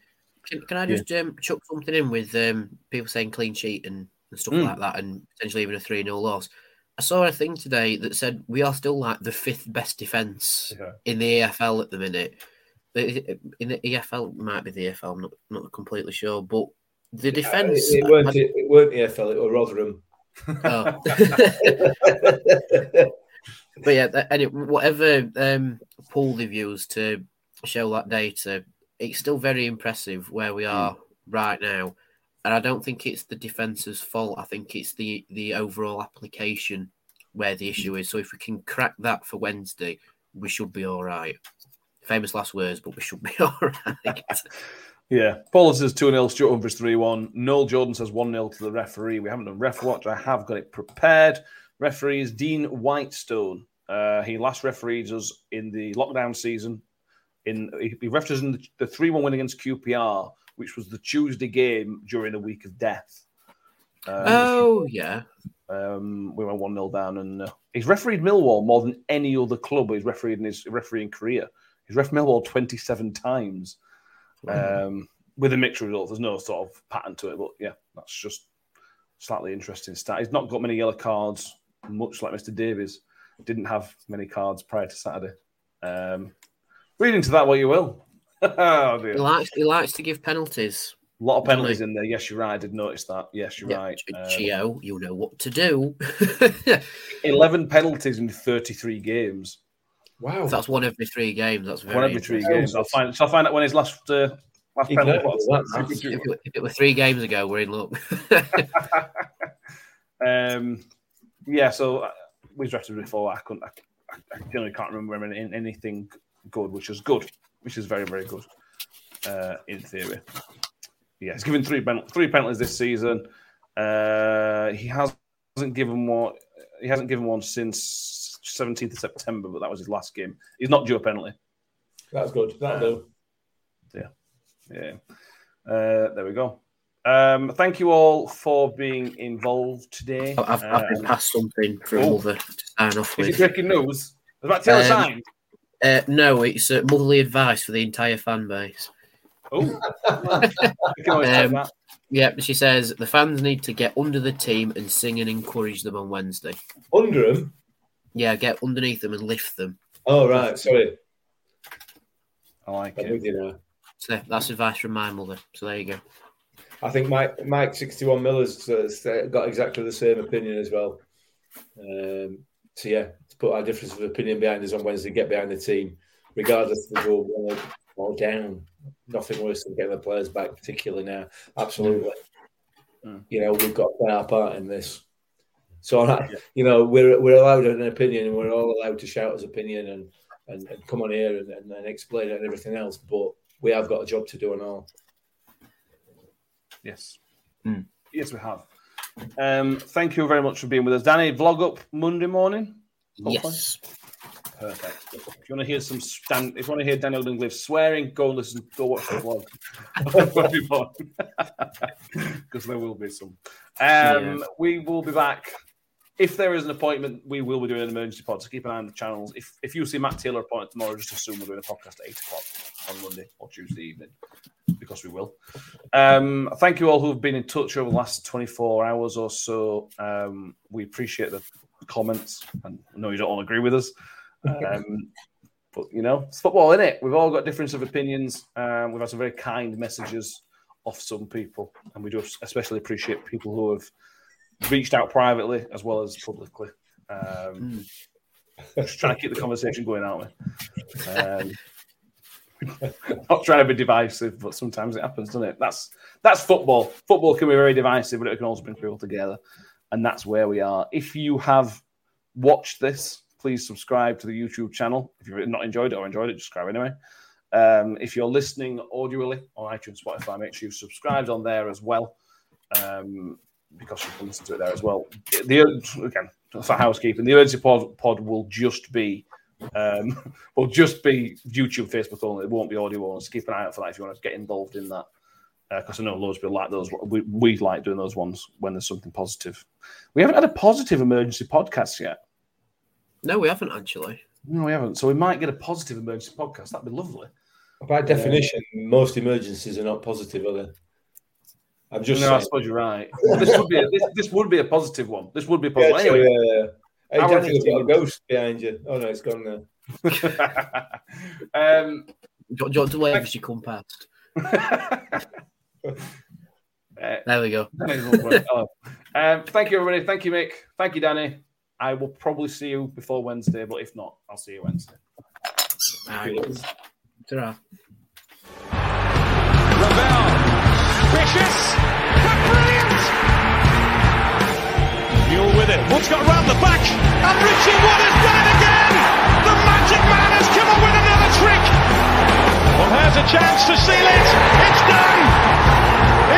Can, can I just um, chuck something in with um, people saying clean sheet and, and stuff Mm. like that and potentially even a 3 0 loss? I saw a thing today that said we are still like the fifth best defence Yeah. in the AFL at the minute. The- In the EFL, might be the AFL. I'm not, not completely sure, but the defence. It, it weren't. It, it weren't EFL. It was Rotherham. Oh. but yeah, that- and it, whatever um, pool they've used to show that data, it's still very impressive where we are right now. And I don't think it's the defence's fault. I think it's the the overall application where the issue is. So if we can crack that for Wednesday, we should be all right. Famous last words, but we should be all right. Yeah. Paul says 2 0, Stuart Humphries 3 1. Noel Jordan says 1 0 to the referee. We haven't done ref watch. I have got it prepared. Referee is Dean Whitestone. Uh, he last refereed us in the lockdown season. In He he refereed us in the 3 1 win against QPR, which was the Tuesday game during a week of death. Um, oh yeah, um, we went 1 0 down, and uh, he's refereed Millwall more than any other club he's refereed in his refereeing career. He's ref Millwall 27 times um, with a mixed result. There's no sort of pattern to it, but yeah, that's just slightly interesting stat. He's not got many yellow cards, much like Mr. Davies. Didn't have many cards prior to Saturday. Um, read into that what you will. oh dear. he likes he likes to give penalties. A lot of penalties in there. Yes, you're right. I did notice that. Yes, you're Yeah, right. Ch- Um, you know what to do. 11 penalties in 33 games. Wow. That's one every three games. That's very One every three games. I'll find. Shall I find out when his last uh, last penalty was? that's- If it, were- if it were three games ago, we're in luck. um, yeah. So uh, we drafted before. I couldn't. I, I generally can't remember any, anything good, which is good, which is very very good uh, in theory. Yeah, he's given three pen- three penalties this season. Uh, he hasn't given one. He hasn't given one since 17th of September, but that was his last game. He's not due a penalty. That's good. That'll do. Yeah. Uh, there we go. Um, thank you all for being involved today. I've, I've been Um, passed something for a oh. mother to sign off is it with. breaking news? Was that Taylor Um, signed? Uh, no, it's uh, motherly advice for the entire fan base. Oh, we can always have Um. Yeah, she says the fans need to get under the team and sing and encourage them on Wednesday. Under them? Yeah, get underneath them and lift them. Oh right. Sorry. I like I'm it. with you now. So that's advice from my mother. So there you go. I think Mike Mike sixty one Miller's got exactly the same opinion as well. Um, so yeah, to put our difference of opinion behind us on Wednesday, get behind the team, regardless of the go one up or down. Nothing worse than getting the players back, particularly now. Absolutely. Mm. You know we've got to play our part in this. So I- you know we're we're allowed an opinion, and we're all allowed to shout his opinion and and, and come on here and, and, and explain it and everything else. But we have got a job to do and all. Yes. Hmm. Yes, we have. Um, thank you very much for being with us. Danny, vlog up Monday morning? Hopefully. Yes. Perfect. If you want to hear some Stan, if you want to hear Daniel Dungliff swearing, go and listen, go watch the vlog. Because there will be some. Um, We will be back. If there is an appointment, we will be doing an emergency pod. So keep an eye on the channels. If if you see Matt Taylor appointed tomorrow, just assume we're doing a podcast at eight o'clock on Monday or Tuesday evening, because we will. Um, thank you all who have been in touch over the last 24 hours or so. Um, we appreciate the comments, and I know you don't all agree with us. Um, but you know, it's football, isn't it? We've all got difference of opinions. Um, we've had some very kind messages off some people, and we do especially appreciate people who have reached out privately as well as publicly. Um, Just trying to keep the conversation going, aren't we? Um, not trying to be divisive, but sometimes it happens, doesn't it? That's that's football. Football can be very divisive, but it can also bring people together, and that's where we are. If you have watched this, please subscribe to the YouTube channel. If you've not enjoyed it or enjoyed it, just subscribe anyway. Um, if you're listening audially on iTunes, Spotify, make sure you've subscribed on there as well, um, because you can listen to it there as well. The again, for housekeeping. The emergency pod, pod will just be um, will just be YouTube, Facebook only. It won't be audio only. So keep an eye out for that if you want to get involved in that. Because uh, I know loads of people like those. We, we like doing those ones when there's something positive. We haven't had a positive emergency podcast yet. No, we haven't actually. No, we haven't. So we might get a positive emergency podcast. That'd be lovely. By definition, most emergencies are not positive, are they? I'm just. No, saying. I suppose you're right. this would be a, this, this would be a positive one. This would be a positive. Yeah, anyway, Hey, I Danny, got a ghost behind you. Oh no, it's gone now. um, do, you want to wave as you come past? uh, there we go. oh. um, thank you, everybody. Thank you, Mick. Thank you, Danny. I will probably see you before Wednesday, but if not, I'll see you Wednesday. All right. Ta-ra. Ravel, vicious, Mule with it. Wood's got around the back. And Richie Wood has done it again. The Magic Man has come up with another trick. Well, here's a chance to seal it. It's done.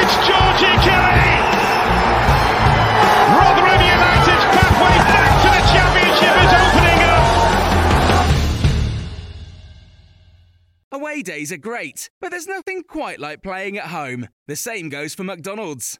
It's Georgie Kelly. Rotherham United's pathway back to the championship is opening up. Away days are great, but there's nothing quite like playing at home. The same goes for McDonald's.